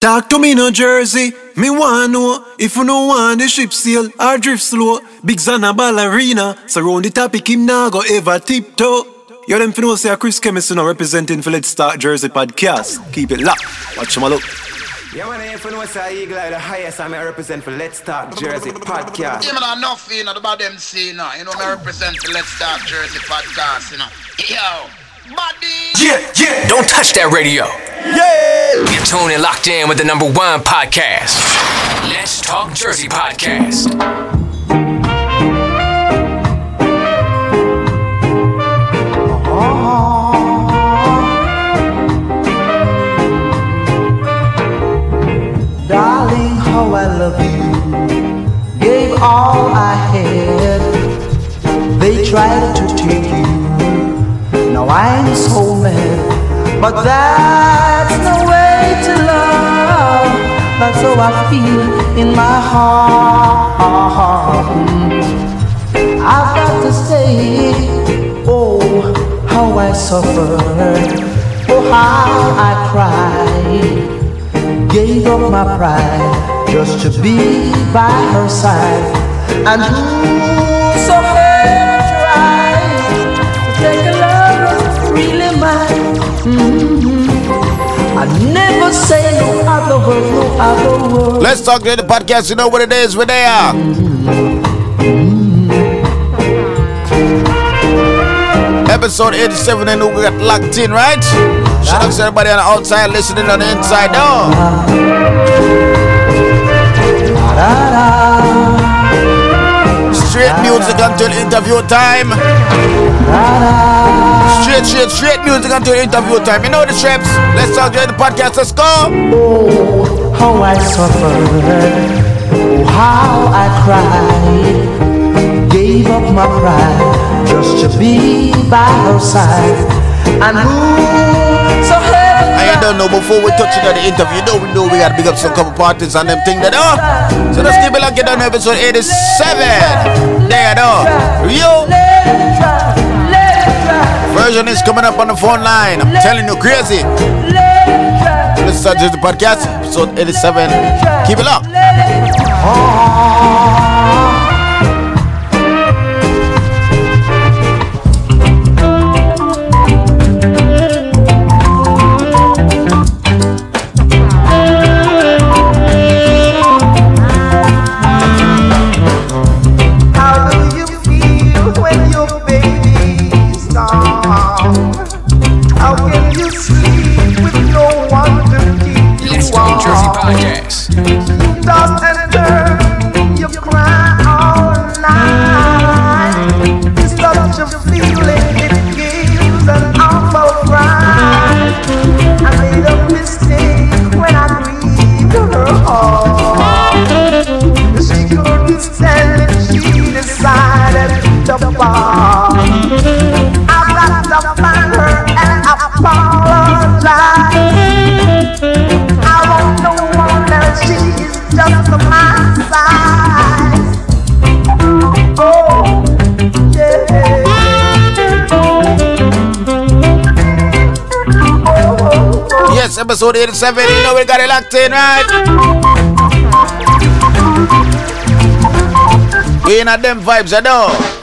Talk to me, no Jersey. Me want know if you no want the ship sail or drift slow. Big Zana ballerina. Surround the topic, him now go ever tiptoe. You them know say Chris Chemist now representing for Let's Talk Jersey podcast. Keep it locked. Watch him look. Yeah, man, if you know say Eagle Eye, the highest I may represent for Let's Talk Jersey podcast. Yeah, man, enough, you know, about them see, you know, you know, me represent for Let's Talk Jersey podcast, you know. Yo, buddy. Yeah, yeah. Don't touch that radio. Yeah! You're tuned and locked in with the number one podcast. Let's Talk Jersey Podcast. Uh-huh. Darling, how I love you. Gave all I had. They tried to take you. Now I'm so mad. But that's the way to love. That's how I feel in my heart. I've got to say, oh, how I suffer. Oh, how I cry gave up my pride just to be by her side. And who Never say no other word, no other word. Let's talk to the podcast. You know what it is. We're there. Episode 87 and we got locked in, right? Shout out to everybody on the outside listening on the inside. No. Straight music until interview time. Straight, straight, straight music until interview time. You know the trips. Let's talk to the podcast. Let's go. Oh, how I suffered. Oh, how I cried. Gave up my pride just to be by her side. And who so I don't know before we touch it on the interview, you know we know we gotta big up some couple parties and them thing that oh. So let's keep it like it on episode 87. There though. Yo version is coming up on the phone line. I'm telling you crazy. Let's start the podcast, episode 87. Keep it up. How oh, Yes, episode 87. You know we got it locked in, right? We in at them vibes, I know.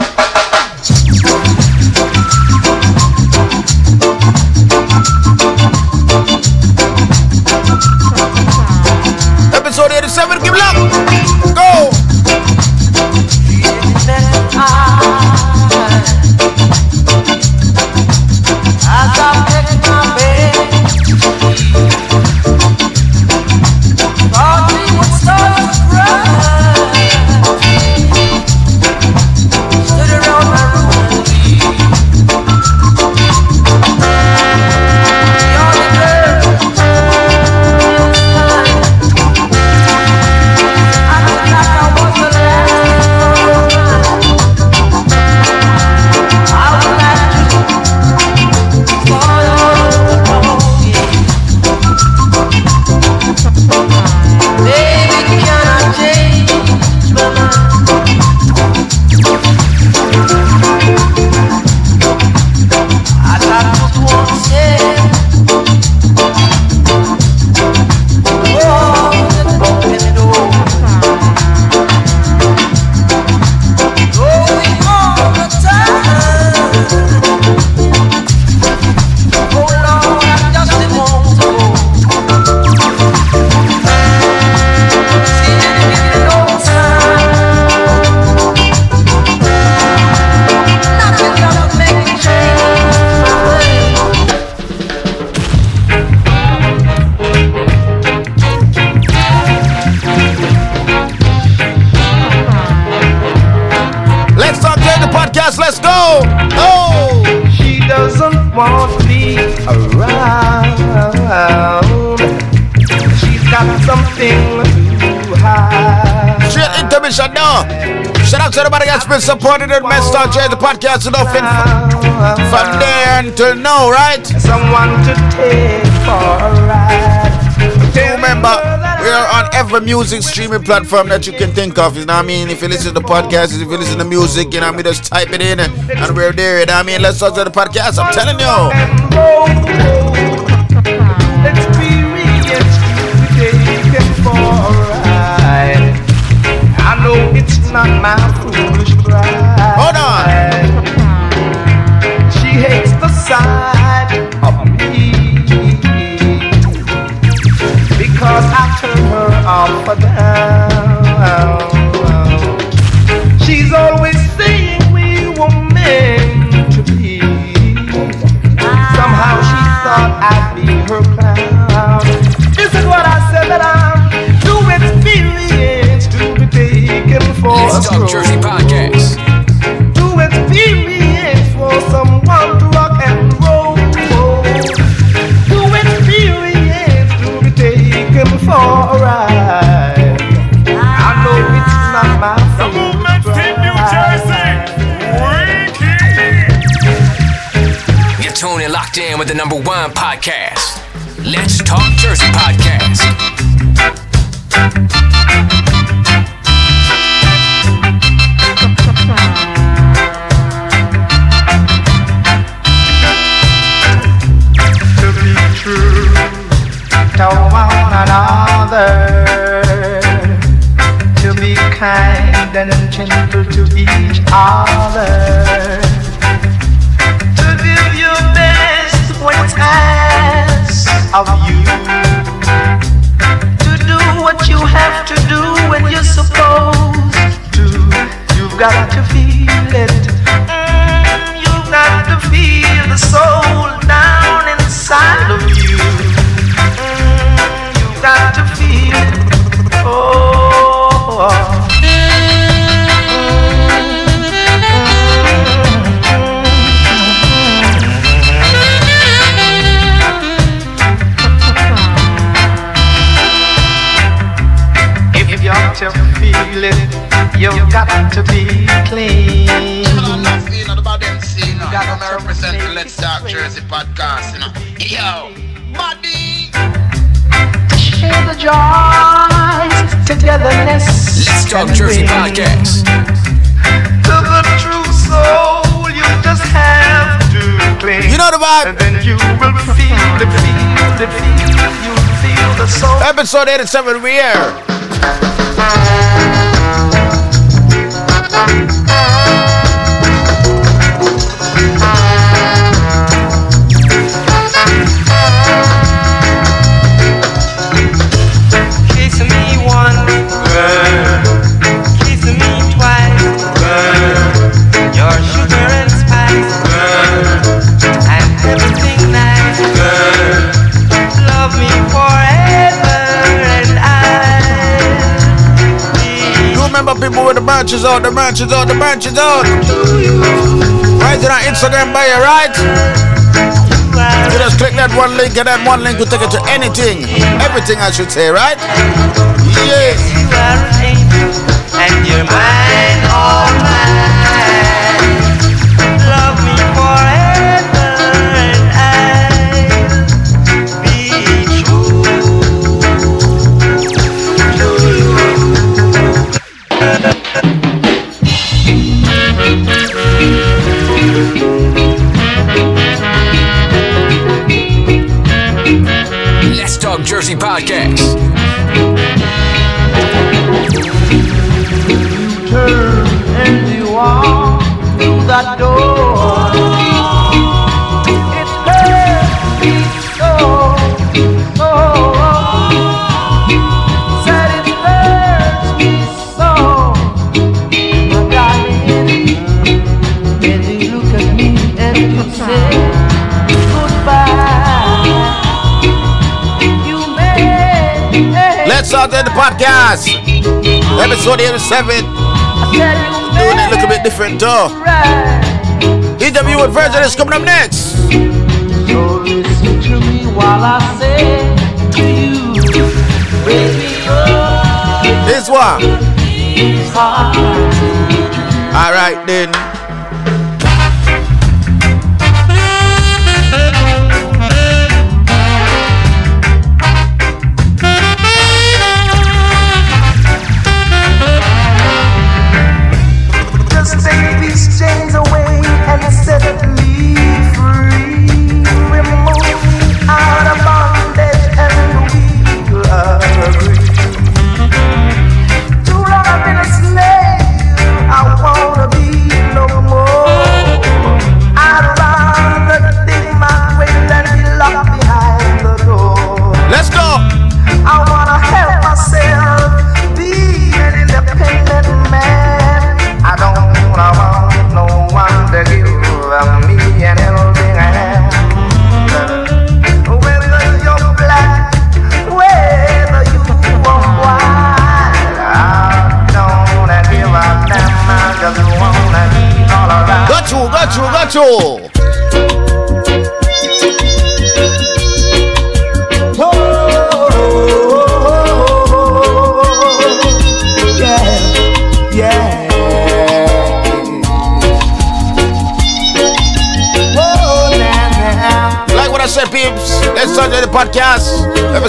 To hide. Straight intermission now. Shout out to everybody that's been supporting the Mess Talk Jazz, the podcast, and nothing from there until now, right? Someone to take for a ride. Remember, we are on every music streaming platform that you can think of. You know what I mean? If you listen to podcasts, if you listen to music, you know what I mean? Just type it in and, and we're there. You know what I mean? Let's talk to the podcast. I'm telling you. I know it's not my foolish pride. Hold on. She hates the sight of me because I turn her up or down. She's always saying we were meant to be. Somehow she thought I'd be her clown. In with the number one podcast. Let's Talk Jersey podcast. to be true to one another, to be kind and gentle to each other, asked of you, to do what you have to do when you're supposed to. You've got to feel it. Mm, you've got to feel the soul down inside of you. You've got to be clean. I'm not feeling about them scene, you know. Got I'm some represent the Let's Talk. Jersey podcast, you know. Yo, buddy. Share the joys, togetherness. Let's Talk Jersey podcast. To the true soul, you just have to cling. You know the vibe. And then you will feel the feel the feel. You feel the soul. Episode 87, we here. Kiss people with the branches out, the branches out, the branches out. Right in our Instagram bio, right? You just click that one link, and that one link will take you to anything. Everything, I should say, right? Yes. You are and you're mine, all mine. Jersey podcast. turn and you walk through that door. Southern Podcast, episode 87. Doing it look a bit different, though. Interview with Virgil is coming up next. So listen to me while I say to you, This one. Alright then.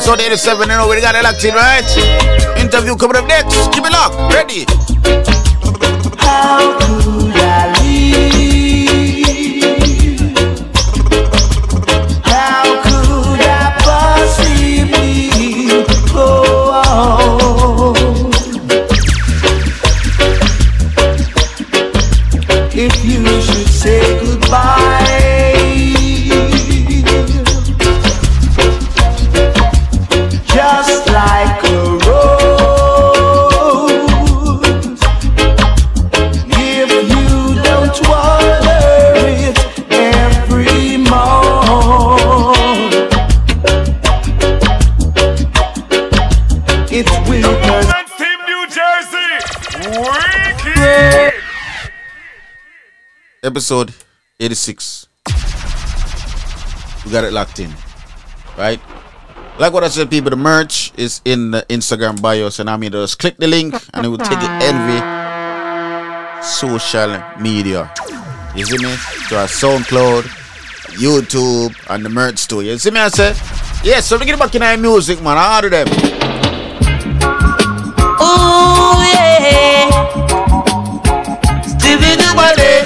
Episode 87. You know, we got locked in, right? Interview coming up next. Keep it locked. Ready? Episode 86. We got it locked in. Right? Like what I said, people, the merch is in the Instagram bio. So now me just click the link and it will take you envy social media. You see me? To our SoundCloud, YouTube, and the merch store. You see me? I said? Yeah, so we get back in our music, man. I order them. Ooh yeah, Stevie Dubale. Let's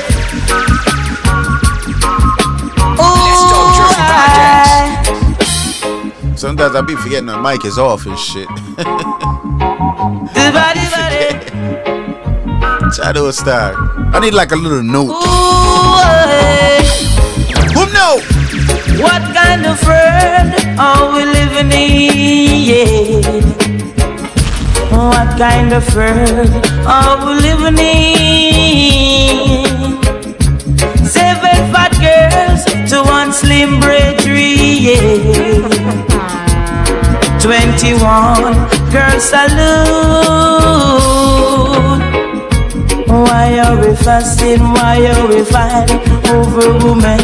Sometimes I be forgetting the mic is off and shit. Shadow Star. I need like a little note. Who know? What kind of world are we living in? What kind of world are we living in? Seven fat girls to one slim bravery, yeah. Twenty-one girls salute. Why are we fasting? Why are we fighting over women?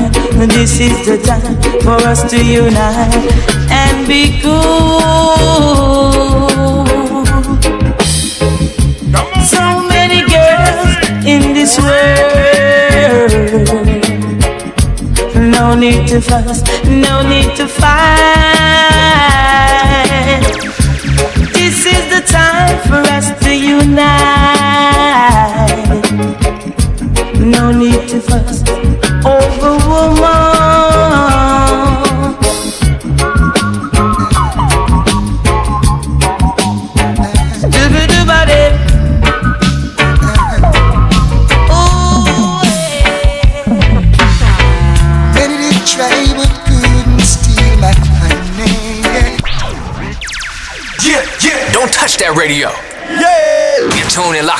This is the time for us to unite and be cool. So many girls in this world. No need to fuss, no need to fight. For us to unite. No need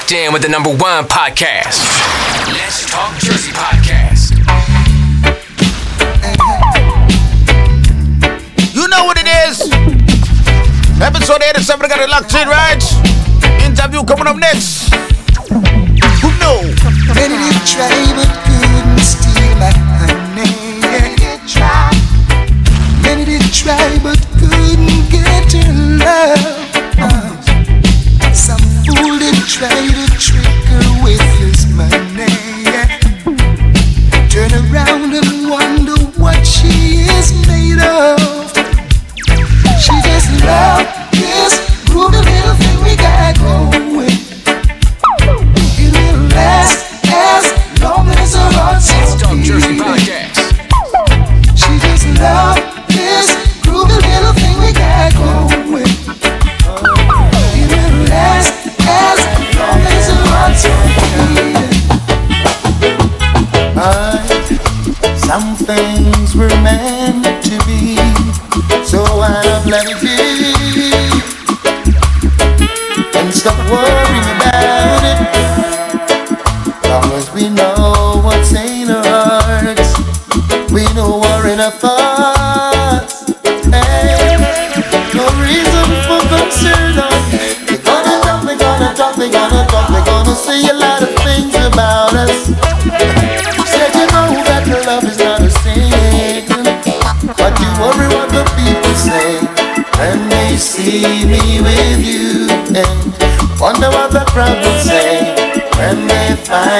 locked in with the number one podcast. Let's Talk Jersey podcast. You know what it is. Episode 87, we got it locked in, right? Interview coming up next.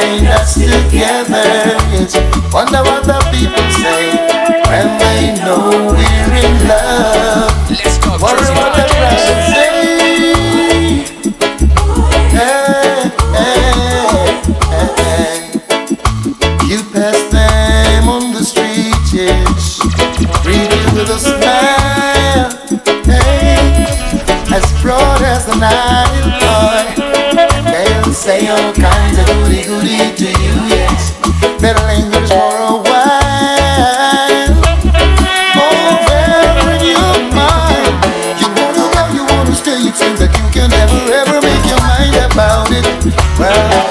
Find us together. Yes. Wonder what the Well,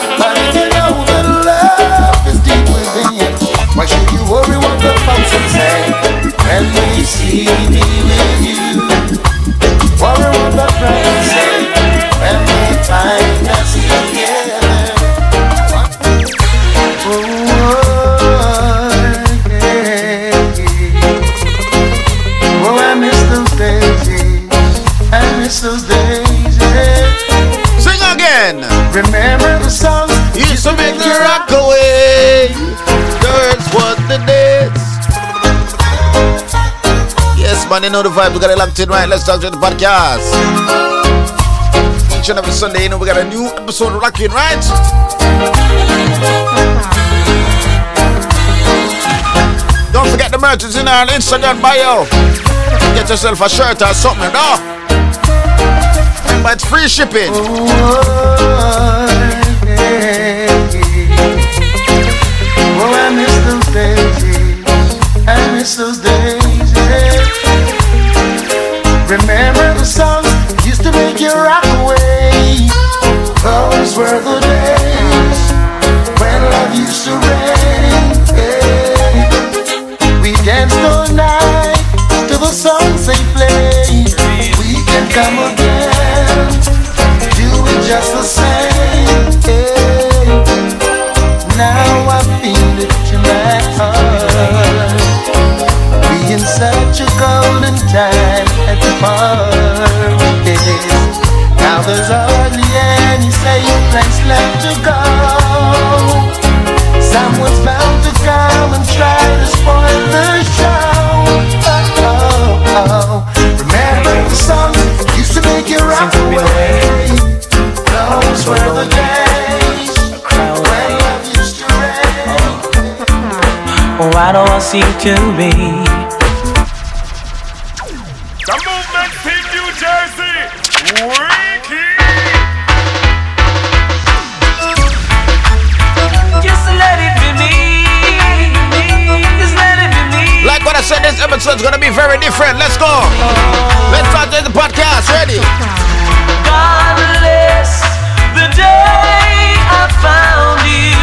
man, you know the vibe. We got it locked in right. Let's talk to the podcast. Each and every Sunday, you know, we got a new episode of Rockin' right? Don't forget the merch is in our Instagram bio. Get yourself a shirt or something, know? But it's free shipping. Oh, rock away. Those were the days when love used to reign. We danced all night to the songs they play. We can come again, do it just the same. Place left to go. Someone's bound to come and try to spoil the show. Oh, oh, oh. Remember the songs that used to make you rock away. Those were the days when love used to reign. Why do I seem to be said, this episode's gonna be very different. Let's go. Let's start the podcast. Ready? God bless the day I found you.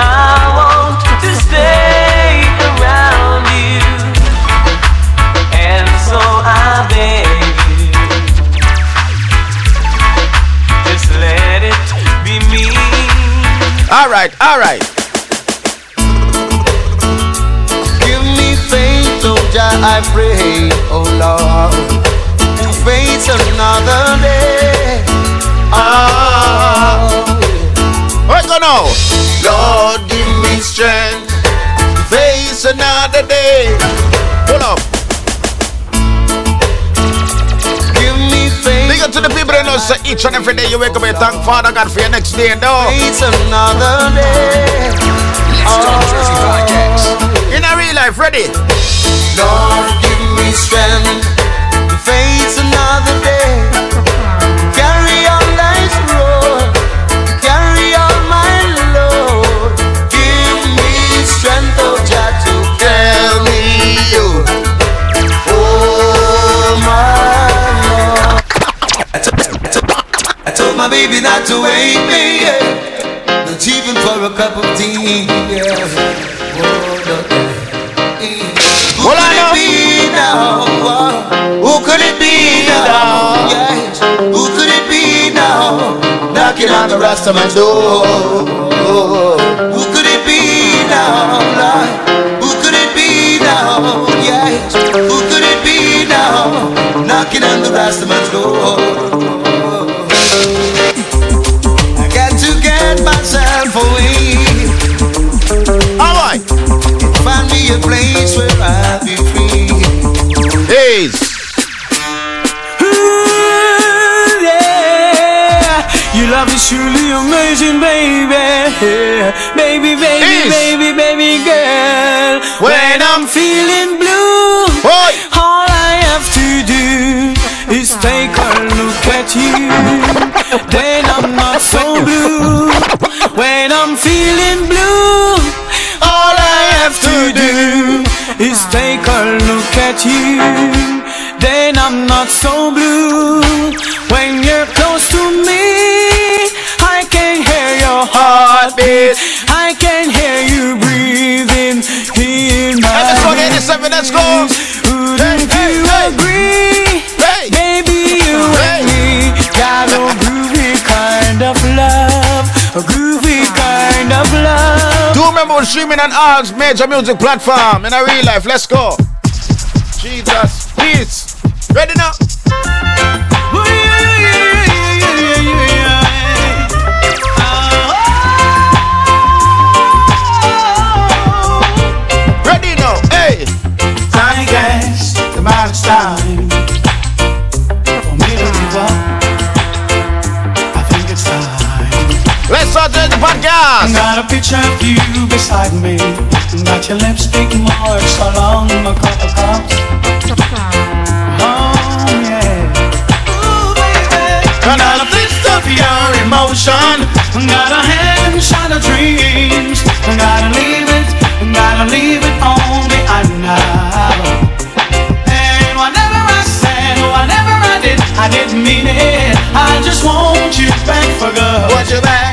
I want to stay around you. And so I beg you. Just let it be me. All right, all right. I pray, oh Lord, to face another day. Ah, Where go now? Lord, give me strength. to Face another day. Pull up. give me faith, Big up to the people that know say each and every day you wake up and thank Father God for your next day. And though face another day. Let's talk Jersey podcast. In a real life, ready? Lord, give me strength to face another day. Carry on life's road, carry on my load. Give me strength, oh Jah, to tell me you. Oh my Lord. I told, I told, I told my baby not to wake me, yeah. not even for a cup of tea. Yeah. Now? Who could it be now? Yes. Who could it be now? Knocking on the rest of my door. Who could it be now? Lord? Who could it be now? Yes. Who could it be now? Knocking on Your love is truly amazing, baby. Baby, baby, Is. baby, baby girl. When I'm feeling blue, all I have to do is take a look at you. Then I'm not so blue. When I'm feeling blue, all I have to do is take a look at you. Then I'm not so blue. When you're close to me, heartbeat. I can hear you breathing in my Let's go, 87, let's go. Wouldn't you agree? Baby, you and me got a groovy kind of love. A groovy kind of love. Do remember we're streaming on all major music platform in a real life. Let's go. Jesus, peace. Ready now? Ready of you beside me. Got your lipstick marks along my cup cups. Oh yeah. Ooh, baby. Got a list of your emotion. Got a handshot of dreams. Gotta leave it, gotta leave it all behind now. And whatever I said, whatever I did, I didn't mean it. I just want you back for good. Want you back?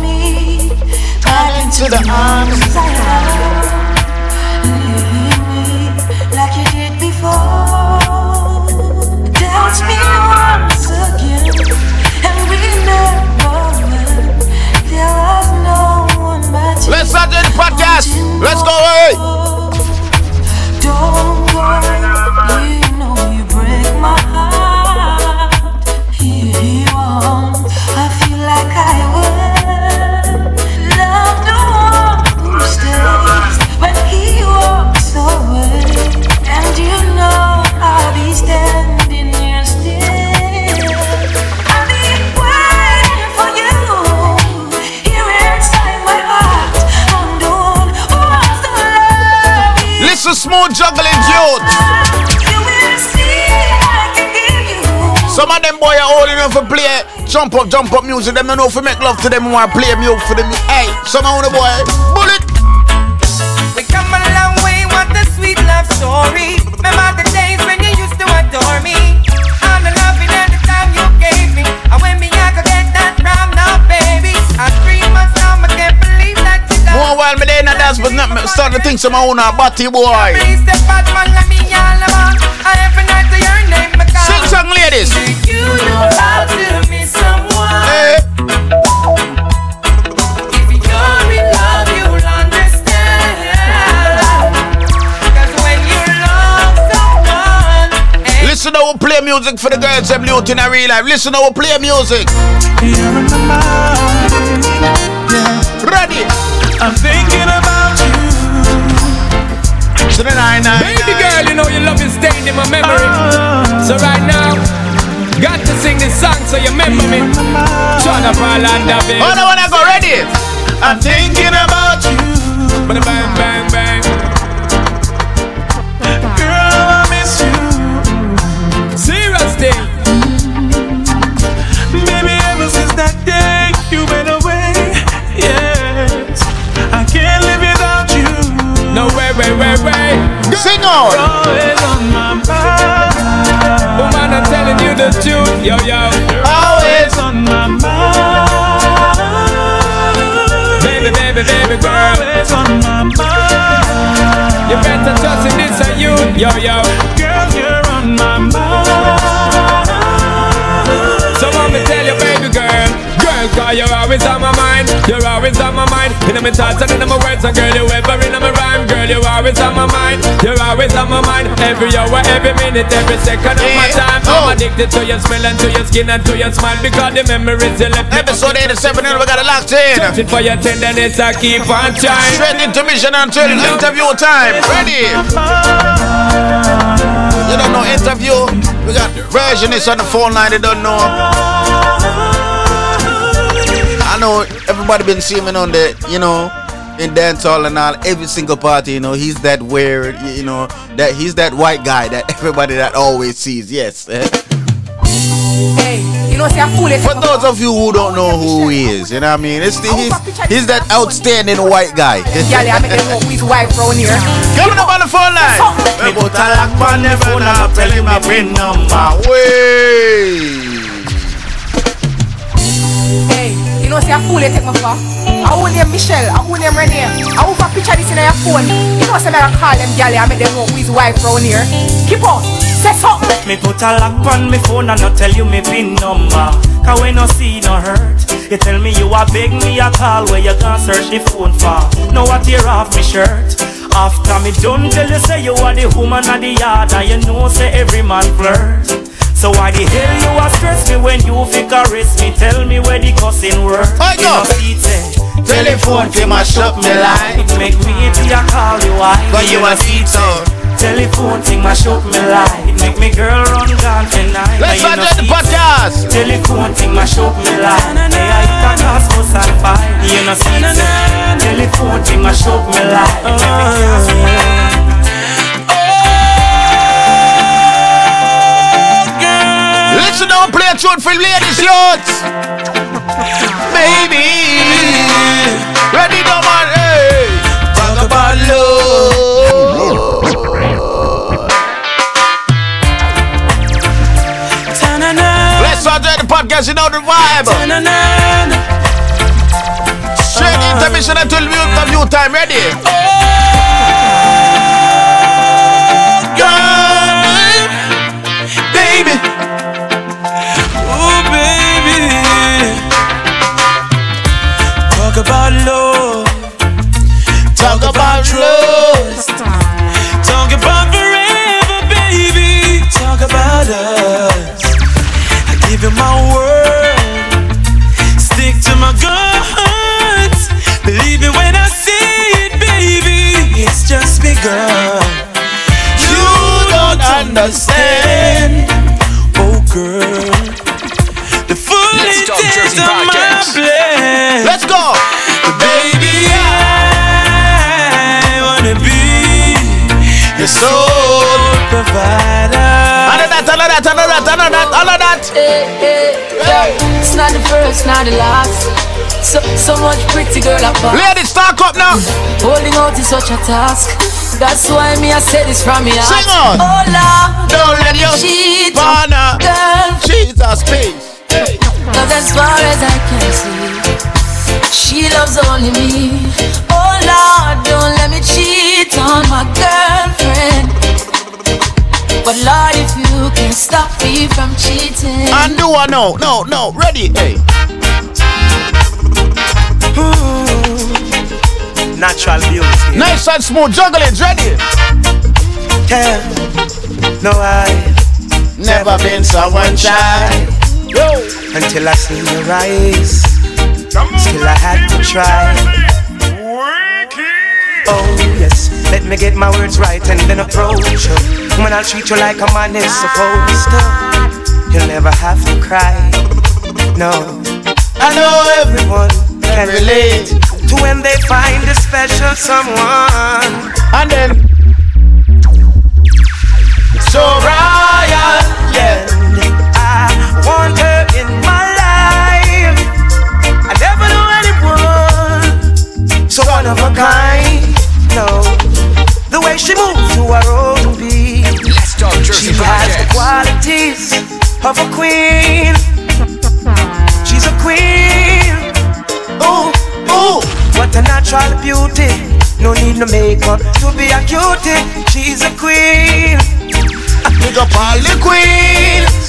Me back into the arms I love. Leave me like you did before. Dance me once again, and remember when there was no one but you. Let's start the podcast. Let's go, smooth juggling youth. Some of them boy are old enough to play jump up, jump up music. Them know we make love to them want to play music for them. Hey, some of the boy bullet. We come a long way, what a sweet love story. Dance, but not start to think some own body boy. Sing song, ladies. To Listen how we play music for the girls them youth in real life. Listen how we play music. Ready. I'm thinking about. To the nine nine. Baby girl, you know your love is staying in my memory. Ah. So right now, got to sing this song so you remember me. Shut up, Orlando, baby. Oh, I wanna go ready. I'm thinking about you. Bang, bang, Sing on. Mind. Woman, I'm telling you the truth, yo, yo. Always on my mind. Baby, baby, baby girl. Always on my mind. You better trust in this and you, yo, yo. Girl, you're on my mind. So want me tell you, girl. Cause you're always on my mind. You're always on my mind. In my thoughts and in my words, and girl, you ever in my rhyme, girl. you're always on my mind. You're always on my mind. Every hour, every minute, every second of my time. I'm oh. addicted to your smell and to your skin and to your smile because the memories you left. Episode 87, and we got it locked in. Searching for your tenderness, I keep on trying. Straight into mission until interview time. Ready? You don't know interview? We got version is on the phone line. They don't know. I know everybody been seeing me on the, you know, in dancehall and all, every single party, you know, he's that weird, you know, that he's that white guy that everybody that always sees. Yes. Hey, you know, say I'm foolish. For those of you who don't know who he is, you know what I mean? It's the, he's, he's that outstanding white guy. Yeah, I make them know who his wife round here. Coming up on the phone line. Me you know, say I'm foolish. Take my for. I own name Michelle. I own name Renee. I will picture this in your phone. You know, say I call them gal. I make them know who his wife round here. Keep on. Say something. Me put a lock on me phone and not tell you me pin number. Cause when no see no hurt. You tell me you a beg me a call where you can search the phone for. Now I tear off me shirt. After me done tell you say you are the woman of the yard and you know say every man flirt. So why the hell you a stress me when you fi caress me? Tell me where the cussing work. I You know see say Telephone fi mash up me life. Make me be a call you why. Cause you a see see. Telephone thing mash up me life. It make me girl run gone tonight. Let's But you start know the see podcast. Telephone thing mash up me life. Hey, I hit a dance bus and fight. You know see say Telephone thing mash up me life. Listen down, play a for ladies, youths. Baby. Ready now, man. Hey. Talk about love. Let's start the podcast, you know the vibe. Straight intermission until interview time. Ready? baby. About love. Talk about trust. Talk about forever, baby. Talk about us. I give you my word. Stick to my guns. Believe me when I say it, baby. It's just begun. You don't understand. Oh, girl. The full intent of my plan. Let's go. Soul provider. All of that, all of that, all of that, all of that, all of that. Eh, eh, it's not the first, not the last. So, so much pretty girl apart. Ladies, talk up now. Holding out is such a task. That's why me I say this from me heart. Sing on. Oh Lord, Don't let your cheat partner girl. Jesus peace. Hey. Cause as far as I can see, she loves only me. Lord, don't let me cheat on my girlfriend. But Lord, if you can stop me from cheating. And do I know? No, no, ready? Hey. Hmm. Natural beauty. Nice and smooth juggling, ready? Yeah. No, I Never been someone shy. Yo. until I seen your eyes. Still I had to try. Oh yes, let me get my words right and then approach you. When I'll treat you like a man is supposed to. You'll never have to cry. No, I know everyone can relate to when they find a special someone. And then So royal, yeah. I want her in my life. I never knew anyone so one of a kind. No, way she moves to her own beat. Let's Talk Jersey She has the qualities of a queen. She's a queen. Ooh, ooh, what a natural beauty. No need no makeup to be a cutie. She's a queen. Big up all the queens.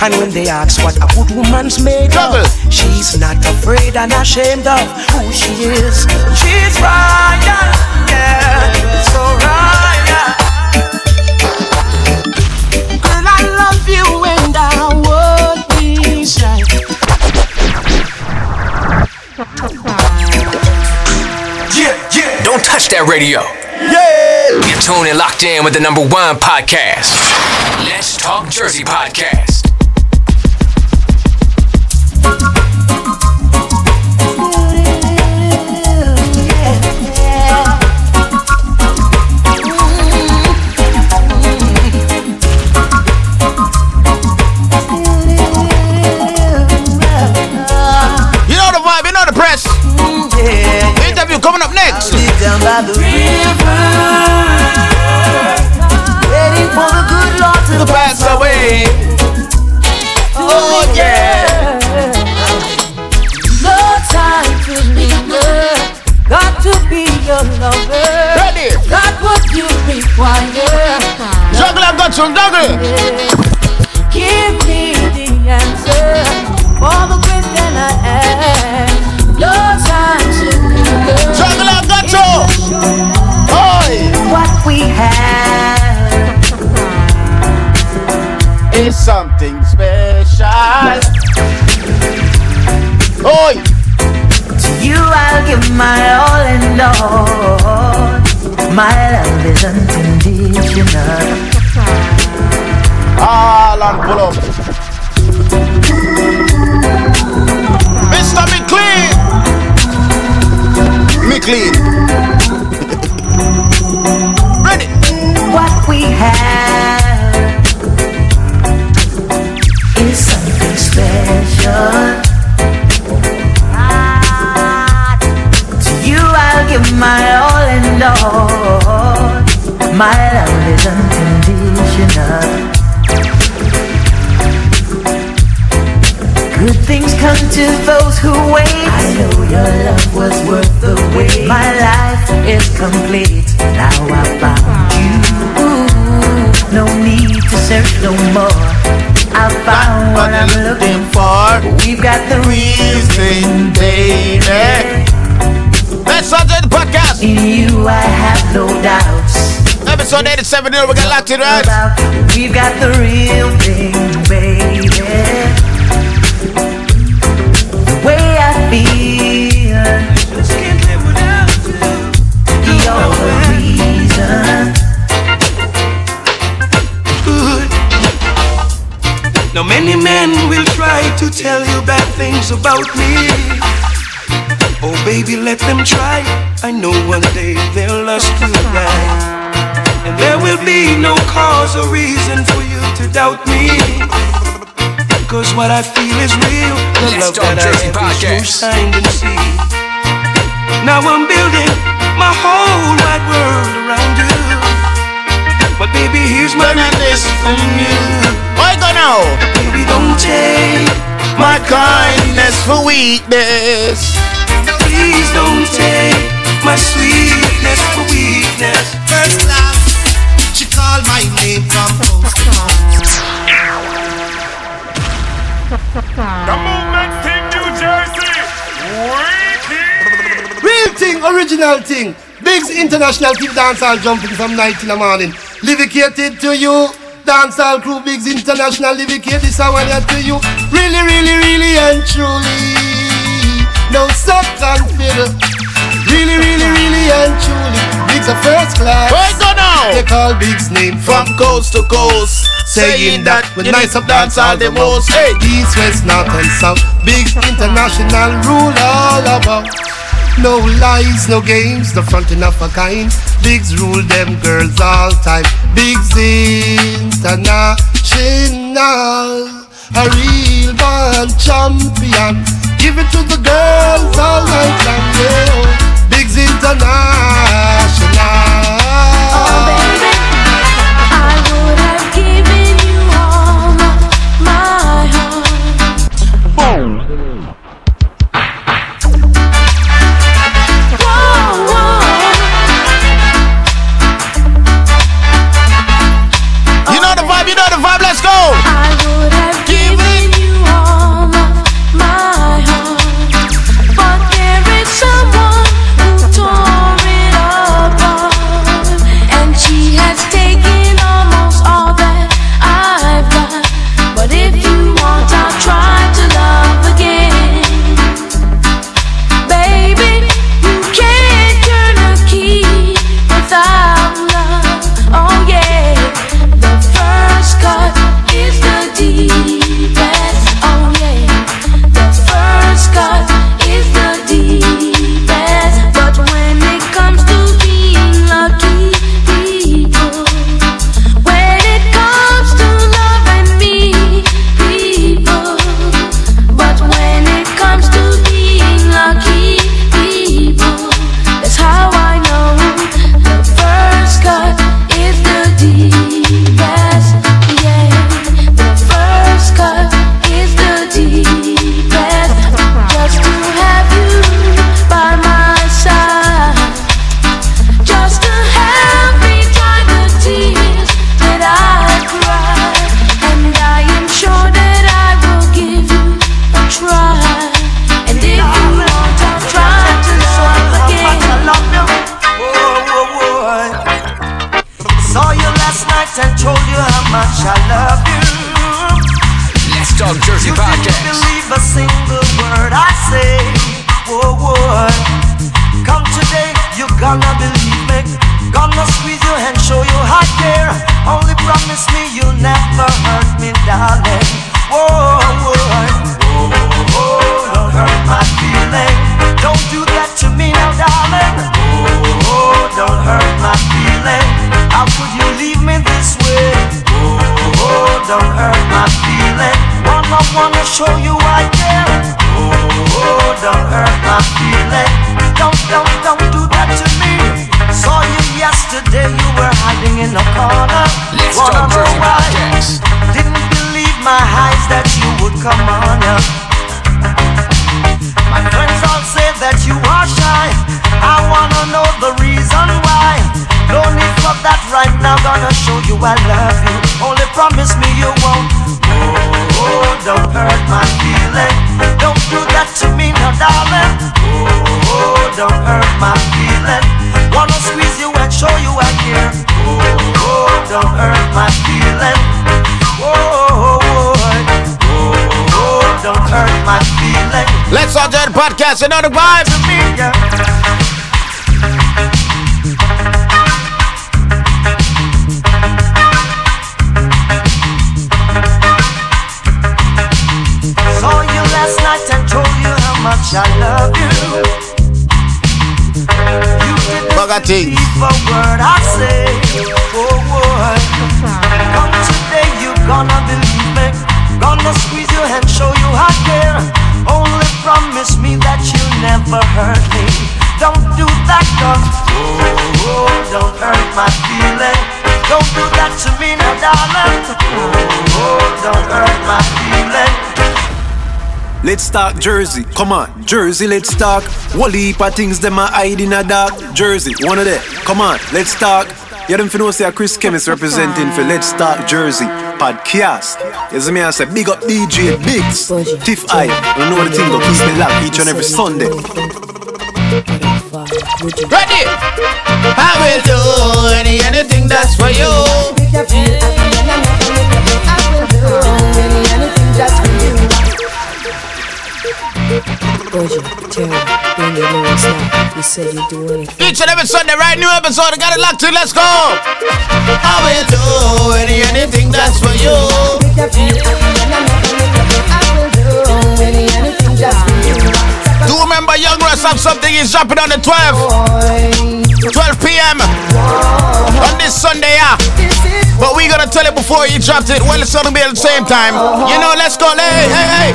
And when they ask what a good woman's made of, she's not afraid and ashamed of who she is. She's royal, yeah, so royal. Girl, I love you and I would be shy. Yeah, yeah. Don't touch that radio. Yeah. You're tuned and locked in with the number one podcast. Let's Talk Jersey Podcast. By the river, waiting for the good Lord to pass away. Oh yeah. No time to linger. Got to be your lover. Ready. Got what you require. Juggle got some juggle. Is something special. Oi. To you I'll give my all and all. My love is unconditional. All on pull up. Mr. McLean. McLean. Ready. What we have something special. To you I'll give my all and all. My love is unconditional. Good things come to those who wait. I know your love was worth the wait. My life is complete. Now I found you. No need to search no more. I found what I'm looking for. We've got the real thing, baby. Let's start the podcast. In you I have no doubts. Episode 87, we got locked in, right? We've got the real thing, baby. The way I feel. You're the reason. Now many men will try to tell you bad things about me. Oh baby, let them try. I know one day they'll lust you blind. And there will be no cause or reason for you to doubt me. Cause what I feel is real. The Let's love that I have is so signed and sealed. Now I'm building my whole wide world around you. But baby, here's my request from you. Why go now? Baby, don't take My kindness for weakness. Please don't take my sweetness for weakness. First class, she called my name from coast to coast. The movement team, New Jersey. Wicked. Real thing, original thing. Biggs International Team Dancehall jumping from night in the morning. Livicated to you. Dancehall crew, Bigs International Livicate this I want to you. Really, really, really and truly. No second fiddle. Really, really, really and truly. Bigs a first class. Where go now? They call Bigs name From coast to coast, saying that we nice up dance all the most. Hey. East, west, north and south. Big international rule all about. No lies, no games, no fronting of a kind. Bigs rule them girls all time. Bigs international, a real band champion. Give it to the girls all night long. Yeah. Bigs international. Oh, join the podcast. You know the vibe. To me, yeah. Saw you last night and told you how much I love you. You didn't believe a word I my feeling. Don't do that to me now, darling. Oh, don't hurt my feeling. Let's talk Jersey. Come on, Jersey, let's talk. Whole heap of things them a hide in a dark. Jersey, one of them. Come on, let's talk. You them finna say Chris Chemist representing for Let's Talk Jersey podcast. You me I say big up DJ Biggs, Tiff I. You know the thing go keep me locked each and every Sunday. Ready? I will do any anything that's for you. Boja, Terry, bring your lyrics now. You said you'd do anything. Each and every Sunday, right? New episode. I got it locked in. Let's go. I will do any anything that's for you. I will Do remember Young Russ have something is dropping on the 12th. 12 p.m. on this Sunday, yeah. But we gonna tell it before he drops it. Well, it's gonna be at the same time. You know, let's go. Hey, hey, hey.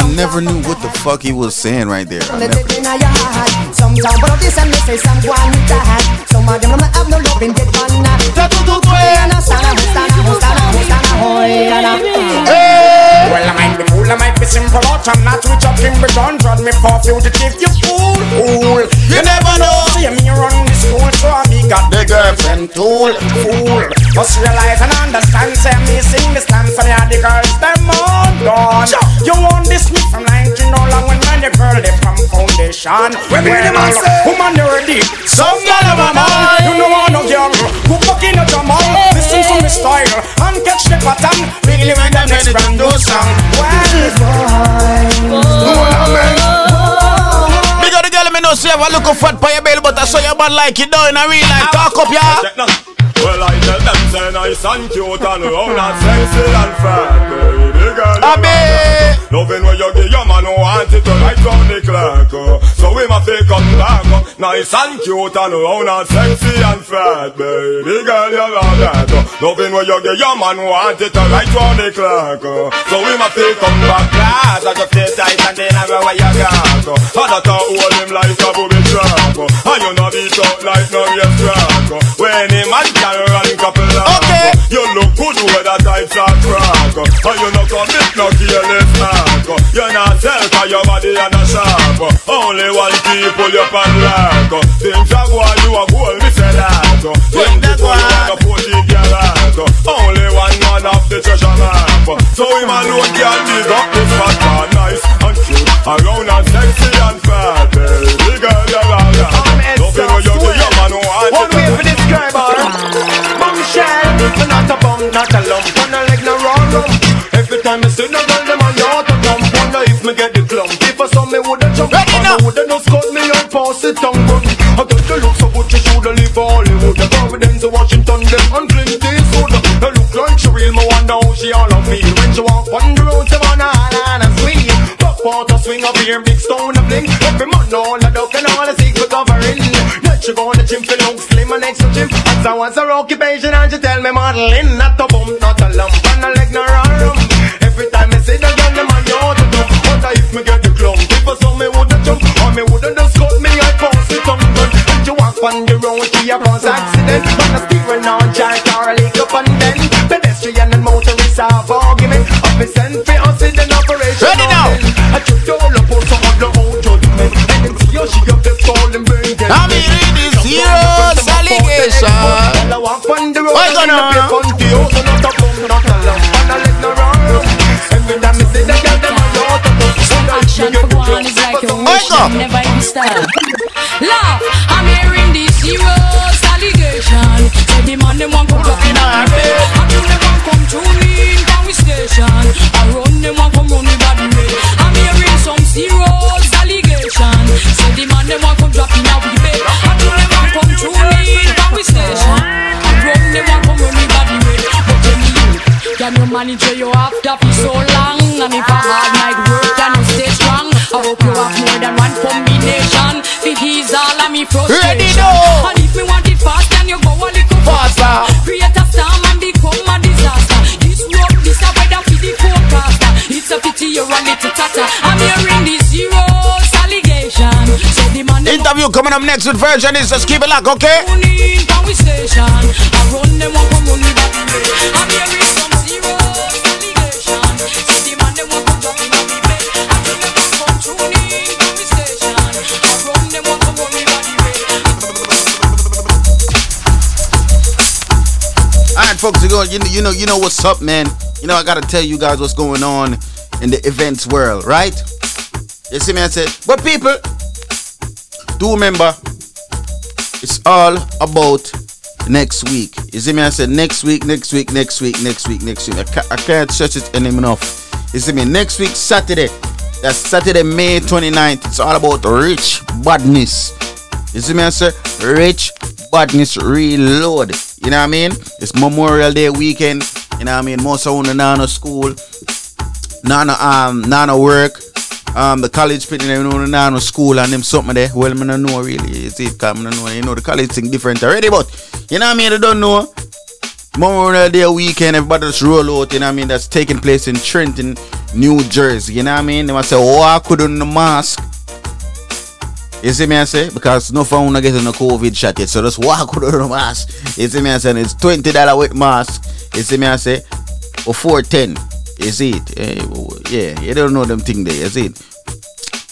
I never knew what the fuck he was saying right there. I never- Well, I might be fool, I might be simple, but I'm not rich up in Bridon. Drag me for fugitive, you fool, fool. You never know. See me run the school, so me got the girlfriend tool, fool. Must realize and understand, say me sing this dance, and yeah, the girls, them all gone. You want this me from 19 no long when man, the girl, they from foundation. When me them a say, woman, you're ready? Some girl of a man, you know I no girl. Who fucking a drum on? Listen to me style and catch the pattern. Really when the next brand new song. Big know say I look fat for your belly, but I saw your man like it down in a real life. Talk up, yeah. Well, I tell them say nice and cute and round and sexy and fat, girl. you love. Loving when you give your man who want it to right round the clock. uh. So we must take come back. uh. Nice and cute and round and sexy and fat, baby girl. You love that. uh. Loving when you give your man who want it to right round the clock. uh. So we must take come back. Class, I just stay tight and then I go where you got. uh. And I thought hold him like a booby trap. uh. And you know beat out like no race track. uh. When him man can run couple of okay. You look good with a tight short crack And you commit no careless act You're not sell cause your body and a sharp. Only one key pull your pan lock are going you a goal me say that. Are going you put in your heart Only one man of the treasure map. So him alone can dig up this fat man Nice and cute. Around and sexy and fat. Baby girl you're all that Loving when you give your man who want One way for this guy, man. not a lump, and a raw saw me woulda jump, and me woulda no scut me and pass it tongue run. I got the look so good, you shoulda leave for Hollywood. The Providence, Washington, them and Clint Eastwood. They look like she real, me wonder how she all a feel when she walk on the road. She wanna holler and a squeal. Pop water swing up here, big stone a bling. Every man all a duck and all a secret covering. Then she go on the gym, feel look slim and extra gym. As I was her occupation, and she tell me modeling, not a bump, not a lump, and a leg no rum. Every time I see the girl, them on your to jump. Wonder if me get the clump. If I saw me woulda jump, or me woulda just cut me, I pass it on gun. And you walk on the road, she a cause accident. But a steering on jack or a leak up and then pedestrian and motorist have argument. Up a send for us in an operation. Ready now. I took all up on some of the old judgment. And then see how she up the falling brain. I mean, it is serious allegation. Why gonna? Like a that never start. Laugh, I'm hearing allegation. Say the man them want come in our bed. I do them want come tune in from we station. I run them want come run body way. I'm hearing some allegation. Say the man them want come drop in our bed. I do them want come tune in from we station. I run them want come run me body way. But tell you, can you manage where you have to be so long? And if I hard night me frustration. Ready now. And if me want it fast, can you go a little faster? Create a storm and become a disaster. This road, this a weather for the forecaster. It's a pity you're a little tatter. I'm hearing this serious allegation. So the man Interview coming up next with Virgin is just keep it locked, okay? in from Folks, you know, you know, you know, what's up, man. You know, I gotta tell you guys what's going on in the events world, right? You see me, I said, but people, do remember, it's all about next week. You see me, I said, next week, next week, next week, next week, next week. I can't, I can't stress it any enough. You see me, next week, Saturday, that's Saturday, May 29th. It's all about rich badness. You see me, I say, rich badness reload. You know what I mean? It's Memorial Day weekend. You know what I mean? Most of them now no school, now no um, now no work. Um, the college people them know now no school and them something there. Well, me no know really. You see, cause me no know. You know the college thing different already, but you know what I mean? They don't know. Memorial Day weekend, everybody just roll out. You know what I mean? That's taking place in Trenton, New Jersey. You know what I mean? They must say, walk with on the mask. You see me I say? Because no phone not getting a COVID shot yet. So just walk with the mask. You see me I say? It's twenty dollar with mask. You see me I say? Or four ten. You see it? Eh, yeah, you don't know them thing there. You see it?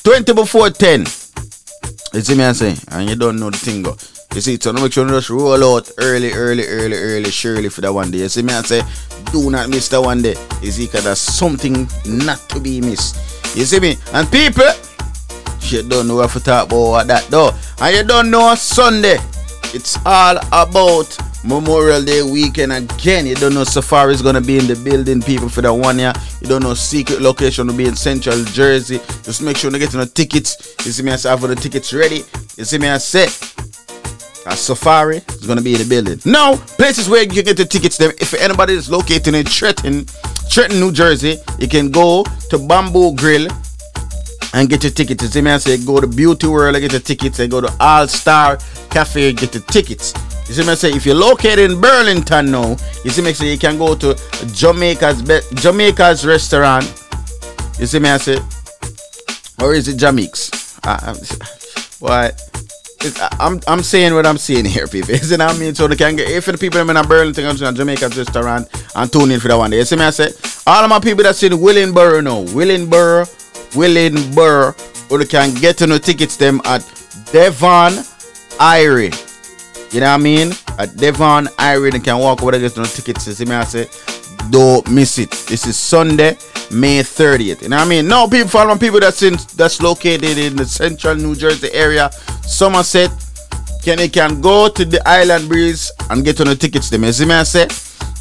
Twenty before ten. You see me I say? And you don't know the thing. You see? So make sure you just roll out early, early, early, early, surely for that one day. You see me I say? Do not miss that one day. You see, because there's something not to be missed. You see me? And people, you don't know what to talk about that though. And you don't know Sunday. It's all about Memorial Day weekend again. You don't know Safari is gonna be in the building, people for that one year. You don't know secret location will be in Central Jersey. Just make sure you get no tickets. You see me I say for the tickets ready. You see me I say a Safari is gonna be in the building. Now, places where you get the tickets there. If anybody is located in Trenton, Trenton, New Jersey, you can go to Bamboo Grill and get your tickets. You see me say go to Beauty World and get your tickets and go to All Star Cafe get your tickets. You see me say if you're located in Burlington now, you see me say you can go to Jamaica's Be- Jamaica's restaurant. You see me say, or is it Jamaica's? What? It's, I'm I'm saying what I'm saying here, people. You see what I mean? So they can get if the people in Burlington come to Jamaica's restaurant and tune in for that one day. You see me say, all of my people that's in Willingboro now, Willingboro, Willingboro, or they can get to no tickets them at Devon Irie. You know what I mean? At Devon Irie, they can walk over there get no tickets. You see me I say, don't miss it. This is Sunday, May 30th. You know what I mean? Now people follow my people that's in that's located in the central New Jersey area, Somerset. Can they can go to the Island Breeze and get on the tickets them. You see me I say?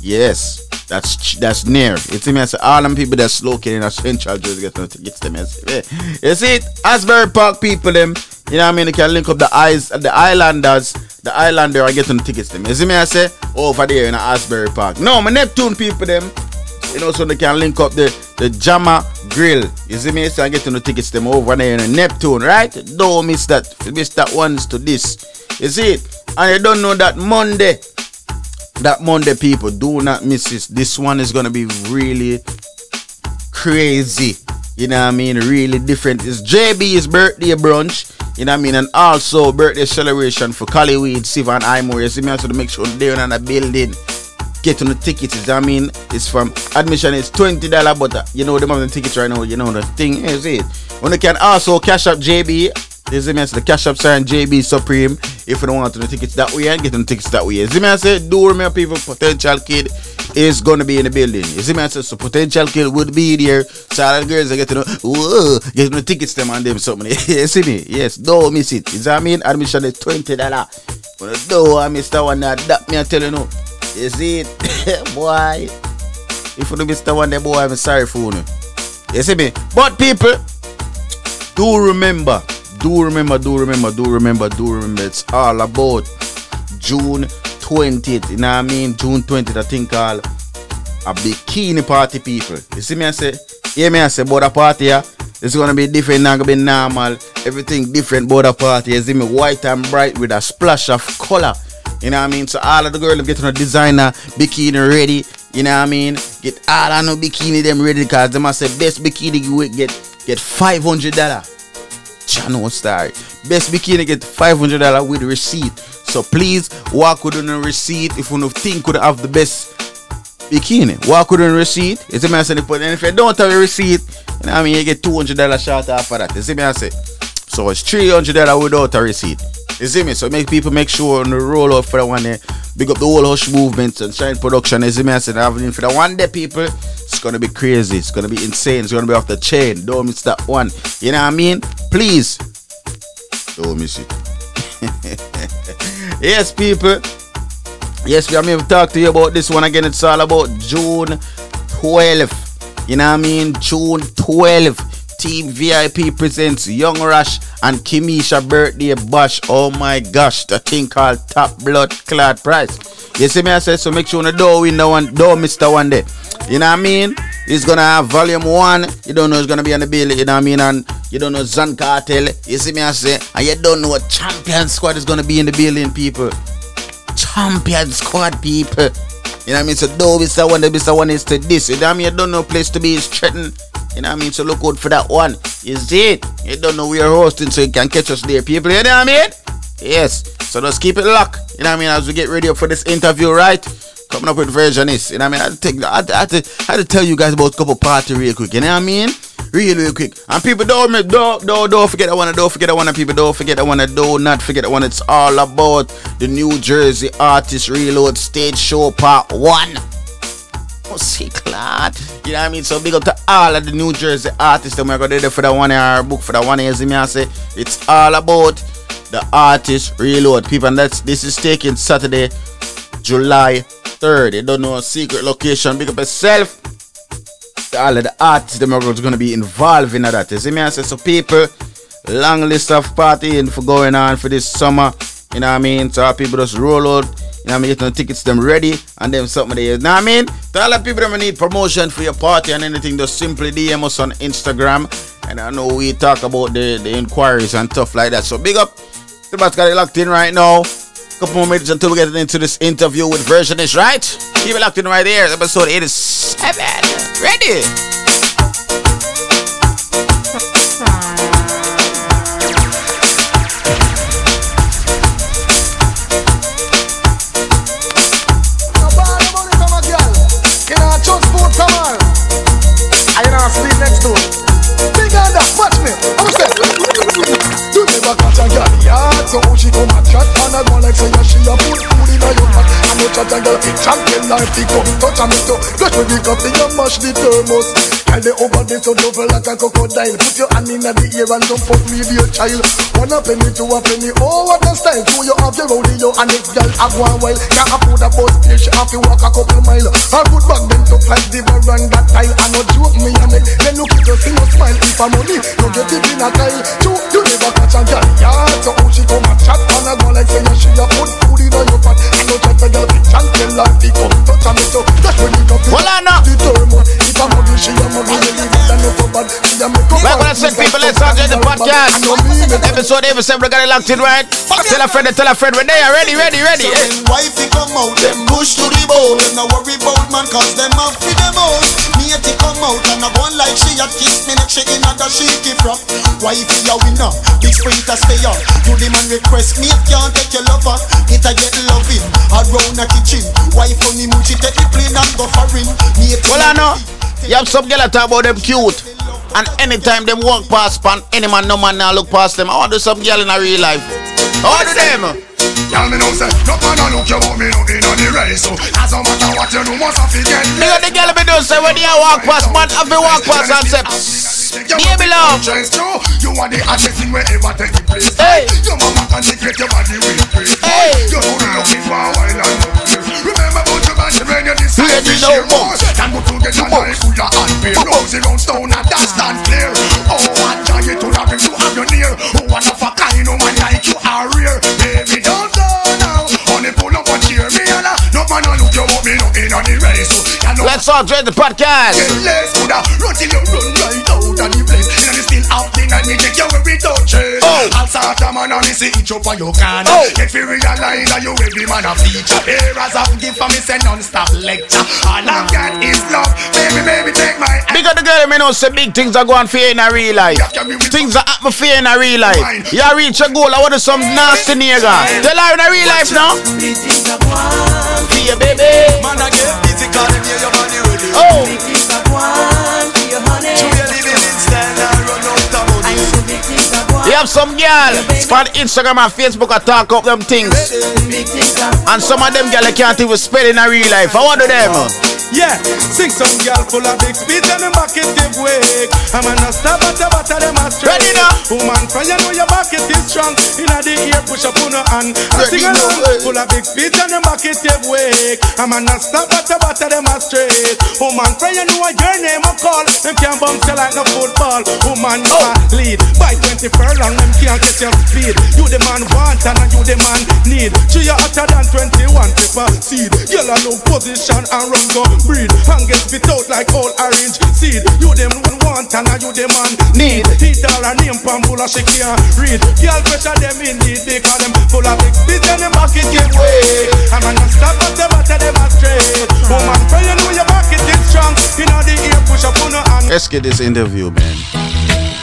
Yes. That's that's near. You see me, say all them people that's located in Central Jersey get no tickets them. You see you see it? Asbury Park people them, you know what I mean? They can link up the eyes the islanders, the islander are getting tickets them. You see me, I say over there in Asbury Park. No, my Neptune people them, you know, so they can link up the the Jama Grill. You see me? So I get to the tickets them over there in Neptune, right? Don't miss that. Miss that ones to this. You see it? And you don't know that Monday. That Monday, people, do not miss this. This one is gonna be really crazy. You know what I mean? Really different. It's JB's birthday brunch. You know what I mean? And also birthday celebration for Collyweed, Siva and Imore. You see me? So to make sure they're in the building get on the tickets. You know what I mean, it's from admission is twenty dollar, but uh, you know them have the tickets right now. You know the thing is it. When they can also cash up JB. Is me the cash up sign JB Supreme. If you don't want to the tickets that way and get the tickets that way. You see me say do remember people potential kid is gonna be in the building. You see me say so potential kid would be there. So all the girls are getting whoa getting the tickets them and them something. you see me? Yes, don't miss it. See what I mean? Admission is twenty dollar. But no, I miss that one that, that me I tell you no. You see it? boy. If you don't miss that one there, boy, I'm sorry for you. You see me? But people, do remember, do remember, do remember, do remember, do remember. It's all about June 20th. You know what I mean? June 20th, I think all a bikini party people. You see me I say, hear me I say a party yeah? It's gonna be different, not gonna be normal. Everything different a party. You see me white and bright with a splash of color. You know what I mean? So all of the girls get on a designer bikini ready. You know what I mean? Get all of no bikini them ready because them must say best bikini you get get five hundred dollar. Channel star. Best bikini get five hundred dollar with receipt. So please walk with a receipt if you don't think could have the best bikini. Walk with a receipt. You see me I say and if you don't have a receipt, you know I mean you get two hundred dollar short off of that. You see me I say? So it's three hundred dollar without a receipt. You see me? So make people make sure on the roll out for the one day. Big up the whole hush movement and shine production. You see me? I said having for the one day people. It's gonna be crazy. It's gonna be insane. It's gonna be off the chain. Don't miss that one. You know what I mean? Please. Don't miss it. yes, people. Yes, we are going to talk to you about this one again. It's all about June 12th. You know what I mean? June 12th. Team VIP presents Young Rush and Kimisha birthday bash. Oh my gosh, the thing called Top Blood Clad Price. You see me, I said so. Make sure you don't win the one, don't miss the one day. You know what I mean? It's gonna have volume one. You don't know it's gonna be on the bill. You know what I mean? And you don't know Zan Cartel. You see me, I say, and you don't know what Champion Squad is gonna be in the building, people. Champion Squad, people. You know what I mean? So don't miss that one. The miss that one is to this. You know what I mean? You don't know place to be is threatened. You know what I mean? So look out for that one. You see it? You don't know we are hosting, so you can catch us there, people. You know what I mean? Yes. So just keep it locked. You know what I mean? As we get ready for this interview, right? Coming up with versionist. You know what I mean? I had to, take, I had to, I had to, tell you guys about a couple party real quick. You know what I mean? Real, real quick. And people don't, don't, don't, don't forget I wanna, don't forget I wanna, people don't forget I wanna, do not forget I wanna. It's all about the New Jersey Artist Reload Stage Show Part 1. See, sick. You know what I mean? So big up to all of the New Jersey artists. that we're gonna do that for the one hour book for the one year. See me, I say it's all about the artist reload. People, and that's this is taking Saturday, July 3rd. You don't know a secret location. Big up yourself. All of the artists them are gonna be involved in that. You see me, I say so people. Long list of partying for going on for this summer. You know what I mean? So our people just roll out. You know what I mean? Get no tickets them ready and then something there. You know what I mean? To all the people that need promotion for your party and anything, just simply DM us on Instagram. And I know we talk about the, the inquiries and stuff like that. So big up. The boss got it locked in right now. Couple more minutes until we get into this interview with Versionist, right? Keep it locked in right there. Episode 87. Ready? So she come and chat and I go like say yeah, she a put food in your pot. And you shot and girl champion life the come touch me so Flush with the coffee and mash the thermos. Girl they over there so double like a crocodile. Put your hand in the ear and don't fuck me your child. One a penny, two a penny, oh what a style. Two you have your rodeo and next girl a go on while. Can't afford a bus she have to walk a couple mile. A good bag them tough like the that tile. I no joke me and it, then look at us, no smile. If I'm money, you get it in a tile. Two, you never catch a girl, yeah So how she come and chat and a go like say she a put food in your pot I no chat a girl, bitch and tell her to come touch me so That's when you got Well, I know. the thermo If I'm money, she a money, you leave it no bad She a make up when I said people, let's start the podcast. Episode 87, we got it locked in, right? Tell a friend, tell a friend, we're there, ready, ready, ready. So when wifey come out, them push to the bone. Them no worry about man, cause them have for them out. Matey come out and I go like she a kiss me neck, she in a the shaky front. Wifey a winner, sprinter stay on. Do the man request, me can't take your lover. It a get loving, around the kitchen. Wife on the she take the plane and go foreign. Matey Well, I know. You have some girl that talk about them cute. And anytime them walk past pan, any man, no man now look past them. I want to do some girl in a real life. I want to do them. Y'all me know say, no man a look you but me no in on the race So, as no matter what you do, must have to get Me got the girl me do say when you walk past, man, have to walk past and say, "Psst, baby love. Chase you, you are the hottest thing wherever take the place. Hey. Your mama can secret your body with praise Hey. You know the looking for a while and Remember about your body when you decide to Ready share now, more. Than go together like Buddha and beer Rosy round stone and that stand clear. Oh, what joy it would have been to have you near Oh, what a kind, no man like you are rare Baby, you up me no in on the race oh, So, you know. Let's all join the podcast. Get less oh, Buddha Run till you run right out of the place. You know still happening and me take you every touch it Oh. I'll start a man and me see each up on your can Oh. Get fi realize that you every man a feature Here as I've give for me say non-stop lecture All I've got is love Baby, baby, take my hand Big the girl, me know say big things are going for you in a real life. Things are happen for you in a real life. You reach a goal, I want to some nasty nigga. Tell her in a real life now. For you, baby. Man, I get busy cause them hear your body ready. Oh. True, you living You have some girl on Instagram and Facebook I talk up them things. And some of them girl I can't even spell in a real life. I want to them. Yeah, sing some girl full of big speed and them bucket give way. I'm stop at the bottom them a straight. Ready now? Woman, for you know your bucket is strong. Inna the ear, push up on her hand. I Ready sing now, along, eh. full of big speed and them bucket give way. I'm stop at the bottom them a straight. Woman, for you know your name a call. Them can't bounce you like no football. Woman, you Oh. a lead. By 20 furlong, them can't get your speed. You the man want and you the man need. She you hotter than 21 pepper seed. Girl, I know position and run go breed. And get spit out like old orange seed. You them want and you the man need. Hit all her name of she can't read. Girl, pressure them in need because them full of big spit and them pocket give way. I'm gonna stop at the bottom them a straight. Woman, pray you know your pocket is strong. You know the ear push up on her hand. Let's get this interview, man.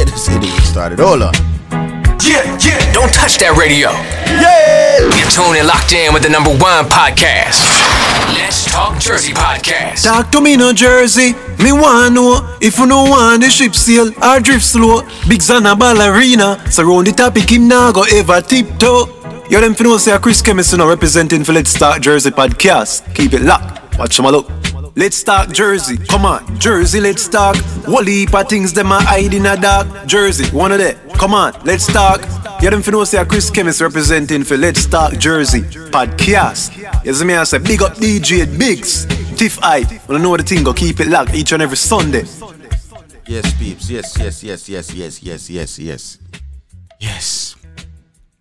Get this started. Hold. Yeah, yeah. Don't touch that radio. Yeah. You're tuned and locked in with the number one podcast. Let's Talk Jersey Podcast. Talk to me no Jersey. Me want know if you no want the ship sail or drift slow. Big Zana ballerina. Surround the topic him now go ever tiptoe. You them finna say uh, Chris Chemist now representing for Let's Talk Jersey podcast. Keep it locked. Watch my look. Let's talk Jersey. Come on, Jersey, let's talk. What heap of things them a hide in a dark. Jersey, one of them. Come on, let's talk. You them finna say Chris Chemist representing for Let's Talk Jersey podcast. You see me I say big up DJ Biggs. Tiff I. Wanna know the thing go keep it locked each and every Sunday. Yes, peeps. Yes, yes, yes, yes, yes, yes, yes, yes. Yes.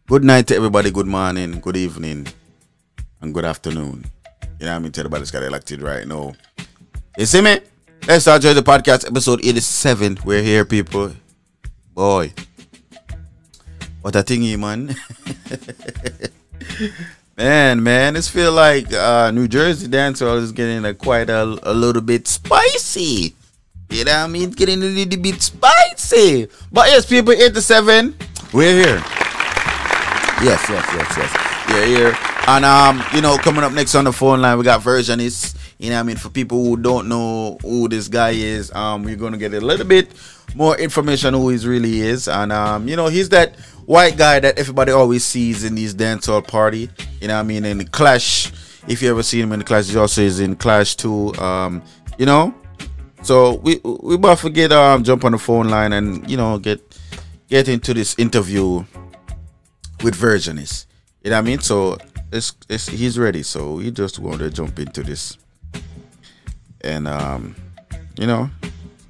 Good night to everybody. Good morning, good evening, and good afternoon. You know what I mean? To everybody's got elected right now. You see me? Let's start the podcast, episode 87. We're here, people. Boy. What a thingy, man. man, man, it's feel like uh, New Jersey dancehall is getting a quite a, a little bit spicy. You know what I mean? Getting a little bit spicy. But yes, people, 87, we're here. Yes, yes, yes, yes. We're here. And um, you know, coming up next on the phone line, we got Versionist. You know I mean? For people who don't know who this guy is, um, we're gonna get a little bit more information who he really is. And um, you know, he's that white guy that everybody always sees in these dancehall party. You know I mean? In the Clash, if you ever see him in the Clash, he also is in Clash too. Um, you know, so we we about to get um jump on the phone line and you know get get into this interview with Virginist. You know what I mean? So it's, it's he's ready. So we just want to jump into this and um you know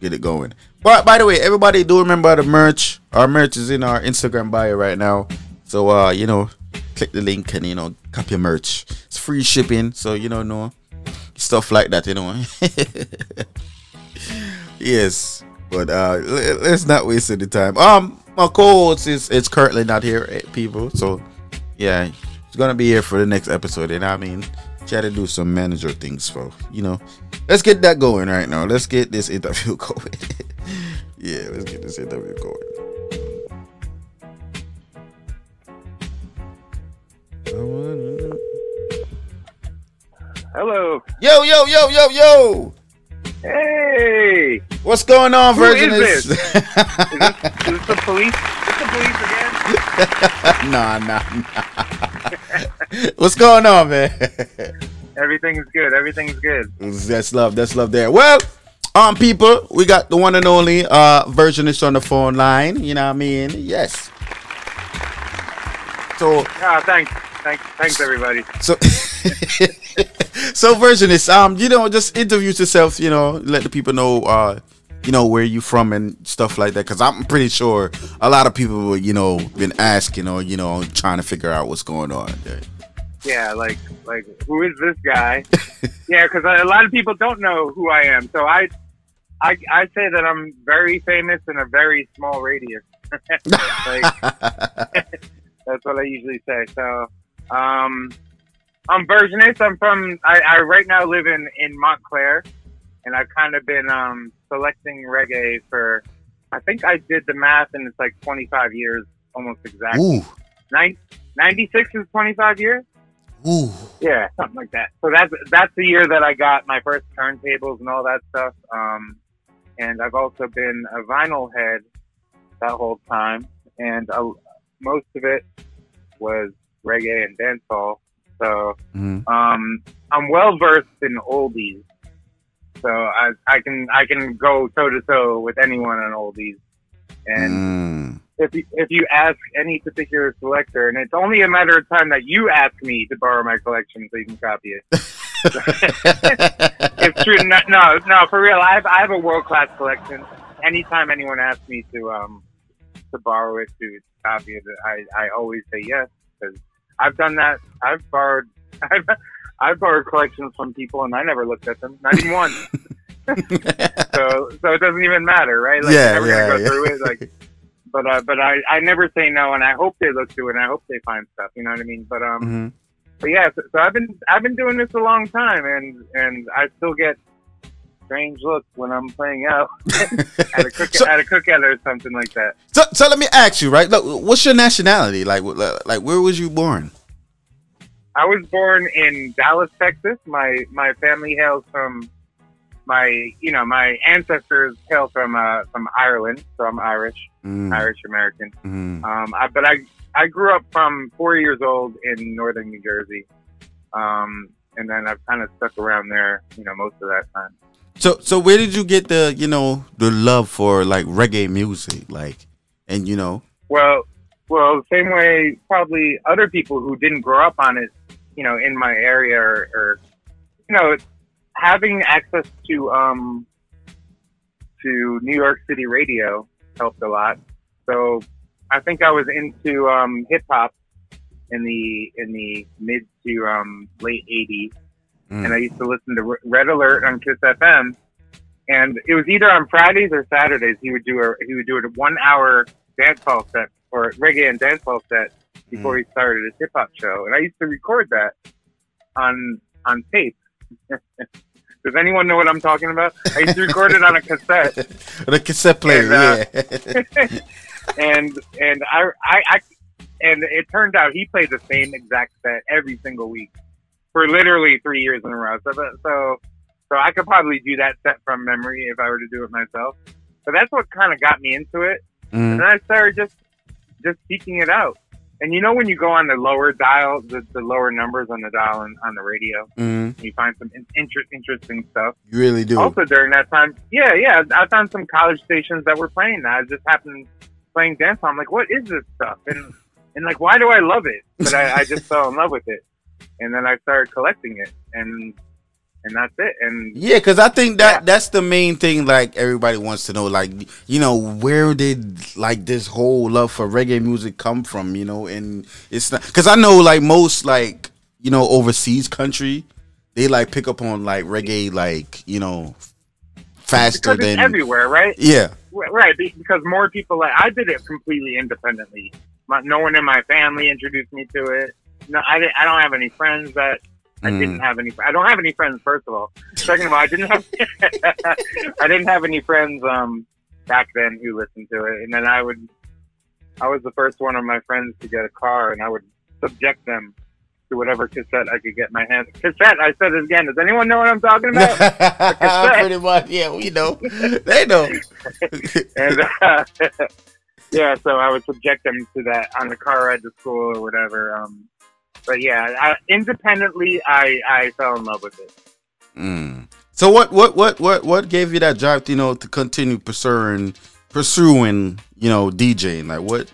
get it going. But by the way, everybody do remember the merch. Our merch is in our Instagram bio right now. So uh, you know, click the link and you know, copy your merch. It's free shipping, so you know, no stuff like that, you know. yes. But uh let's not waste any time. Um my co-host is it's currently not here, eh, people. So yeah, he's gonna be here for the next episode, and I mean try to do some manager things for you know. Let's get that going right now. Let's get this interview going. yeah, let's get this interview going. Hello. Yo, yo, yo, yo, yo. Hey. What's going on, Who Virgin? is this? is, this, is this the police? Is this the police again? nah, nah, nah. What's going on, man? Everything's good. Everything's good. That's love. That's love there. Well, um, people, we got the one and only uh Virginist on the phone line. You know what I mean? Yes. So, Ah, thanks. Thanks. Thanks, everybody. so, so Virginist, um, you know, just introduce yourself. You know, let the people know, uh, you know, where you from and stuff like that. Because I'm pretty sure a lot of people, you know, been asking or you know, trying to figure out what's going on. There. Yeah, like, like, who is this guy? yeah, because a lot of people don't know who I am. So I, I, I say that I'm very famous in a very small radius. like, that's what I usually say. So, um, I'm Versionist. I'm from. I, I right now live in in Montclair, and I've kind of been um, selecting reggae for. I think I did the math, and it's like 25 years, almost exactly. Ooh. Nine, 96 is 25 years. Ooh. Yeah, something like that. So that's that's the year that I got my first turntables and all that stuff. Um, and I've also been a vinyl head that whole time, and uh, most of it was reggae and dancehall. So Mhm. um, I'm well versed in oldies. So I I can I can go toe to toe with anyone on oldies. And Mm. if you, if you ask any particular selector, and it's only a matter of time that you ask me to borrow my collection so you can copy it. it's true. No, no, no, for real. I have I have a world class collection. Anytime anyone asks me to um to borrow it to copy it, I I always say yes because I've done that. I've borrowed I've I've borrowed collections from people and I never looked at them, not even once. so so it doesn't even matter, right? Like Yeah, yeah, gonna go yeah. through it. Like, but uh, but I I never say no, and I hope they look through it, and I hope they find stuff. You know what I mean? But um, Mhm. but yeah, so, so I've been I've been doing this a long time, and and I still get strange look when I'm playing out at a cook at a cookout or something like that. So, so let me ask you, right? Look, what's your nationality? Like, like, where was you born? I was born in Dallas, Texas. My my family hails from my you know my ancestors hail from uh, from Ireland, so I'm Irish, Mm. Irish American. Mhm. Um, I, but I I grew up from four years old in northern New Jersey, um, and then I've kind of stuck around there, you know, most of that time. So, so where did you get the, you know, the love for like reggae music, like, and you know, Well, well, same way probably other people who didn't grow up on it, you know, in my area or, or you know, having access to um to New York City radio helped a lot. So I think I was into um, hip hop in the in the mid to um, late '80s, Mm. and I used to listen to Red Alert on Kiss FM. And it was either on Fridays or Saturdays. He would do a he would do a one hour dancehall set or reggae and dancehall set before he started his hip hop show. And I used to record that on on tape. Does anyone know what I'm talking about? I used to record it on a cassette. the cassette player, And, yeah. uh, and and I, I I and it turned out he played the same exact set every single week for literally three years in a row. So so so I could probably do that set from memory if I were to do it myself. So that's what kind of got me into it. Mhm. And then I started just just seeking it out. And you know when you go on the lower dial, the, the lower numbers on the dial on, on the radio, Mhm. you find some in, inter- interesting stuff. You really do. Also during that time, yeah, yeah, I found some college stations that were playing that. I just happened playing dance. I'm like, what is this stuff? And and like, why do I love it? But I, I just fell in love with it, and then I started collecting it, and and that's it. And Yeah, because I think that that's the main thing. Like everybody wants to know, like you know, where did like this whole love for reggae music come from? You know, and it's not because I know like most like you know overseas country, they like pick up on like reggae, like you know, faster than everywhere, right? Yeah. Right, right, because more people like I did it completely independently. My, no one in my family introduced me to it. No, I didn't, I don't have any friends that I Mm. didn't have any. I don't have any friends. First of all, second of all, I didn't have I didn't have any friends um back then who listened to it. And then I would I was the first one of my friends to get a car, and I would subject them to whatever cassette I could get my hands. Cassette. I said it again. Does anyone know what I'm talking about? Pretty much, yeah, we know. They know. and uh, yeah, so I would subject them to that on the car ride to school or whatever. Um, but yeah, I, independently, I I fell in love with it. Mm. So what what what what what gave you that drive, you know, to continue pursuing pursuing, you know, DJing? Like what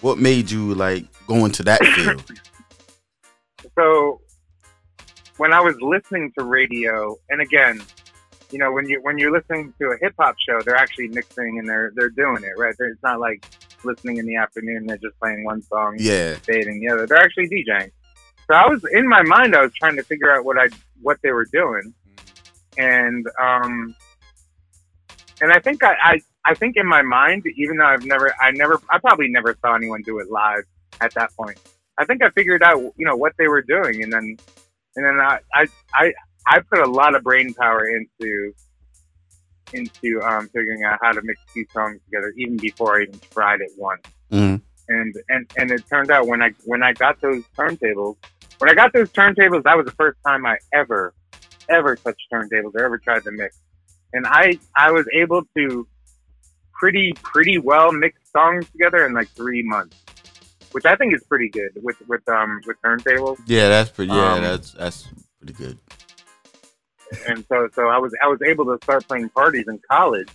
what made you like go into that field? So when I was listening to radio, and again, you know, when you when you're listening to a hip hop show, they're actually mixing and they're they're doing it right. It's not like listening in the afternoon; they're just playing one song, Yeah. fading the other. They're actually DJing. So I was in my mind, I was trying to figure out what I what they were doing, and um, and I think I, I I think in my mind, even though I've never I never I probably never saw anyone do it live at that point. I think I figured out you know what they were doing, and then and then I I I, I put a lot of brain power into into um, figuring out how to mix two songs together, even before I even tried it once Mm. and and and it turned out when I when I got those turntables, when I got those turntables, that was the first time I ever ever touched turntables or ever tried to mix, and I I was able to pretty pretty well mix songs together in like three months, which I think is pretty good with with um with turntables. Yeah, that's pretty yeah, Um, that's that's pretty good. and so so I was I was able to start playing parties in college.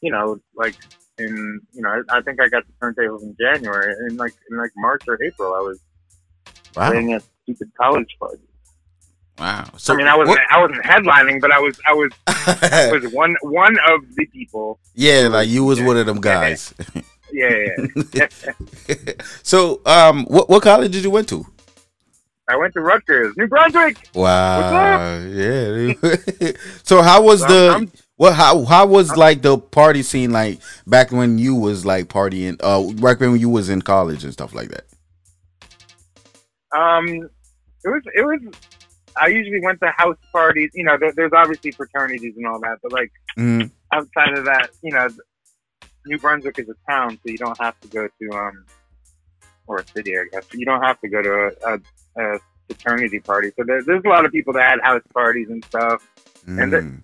You know, like in you know I, I think I got the turntables in January, and like in like March or April, I was Wow. playing at stupid college party. Wow. So I mean, I wasn't I wasn't headlining, but I was I was I was one one of the people. Yeah, like you was one of them guys. Yeah, yeah. so, um, what what college did you went to? I went to Rutgers, New Brunswick. Wow. Yeah. so how was So the I'm- what how how was like the party scene like back when you was like partying uh back when you was in college and stuff like that? Um, it was it was. I usually went to house parties. You know, there, there's obviously fraternities and all that, but like Mm. outside of that, you know, New Brunswick is a town, so you don't have to go to um or a city, I guess. You don't have to go to a, a, a fraternity party. So there, there's a lot of people that had house parties and stuff. And the, Mm.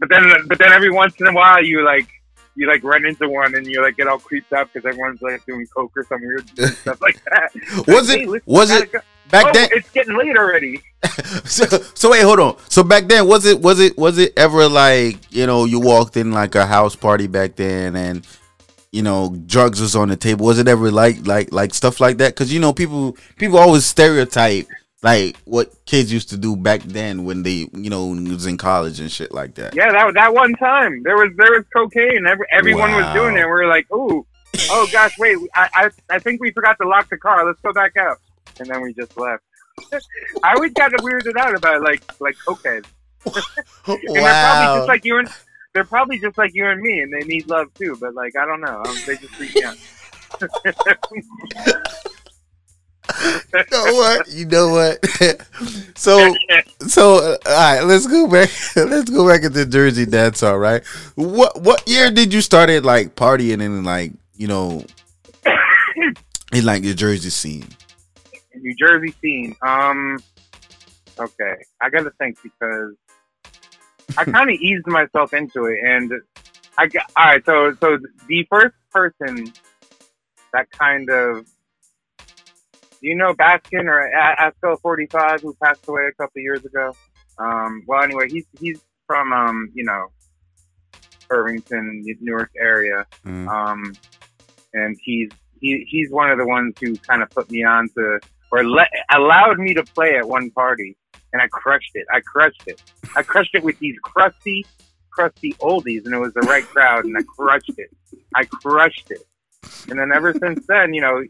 but then but then every once in a while you like you like run into one and you like get all creeped up because everyone's like doing coke or some weird stuff like that. Was Like, it- "Hey, listen, was it go." Back Oh, then- It's getting late already. so, so wait, hold on. So back then, was it was it was it ever like you know you walked in like a house party back then and you know drugs was on the table? Was it ever like like like stuff like that? Because you know people people always stereotype like what kids used to do back then when they you know when was in college and shit like that. Yeah, that that one time there was there was cocaine. Every, everyone was doing it. We were like, ooh, oh gosh, wait, I, I I think we forgot to lock the car. Let's go back out. And then we just left. I always got weirded out about like like cocaine. and they're probably just like you and they're probably just like you and me, and they need love too. But like I don't know, um, they just freak me out. you know what? You know what? so so uh, all right, let's go back. let's go back into Jersey dance. All right. What what year did you started like partying in like you know in like the Jersey scene? New Jersey scene. Um, okay, I got to think because I kind of eased myself into it, and I got all right. So, so the first person that kind of. You know Baskin or A- Asco Forty Five, who passed away a couple years ago. Um, well, anyway, he's he's from um, you know Irvington, Newark area, Mm. um, and he's he, he's one of the ones who kind of put me on to or let, allowed me to play at one party, and I crushed it. I crushed it. I crushed it with these crusty, crusty oldies, and it was the right crowd, and I crushed it. I crushed it. And then ever since then, you know,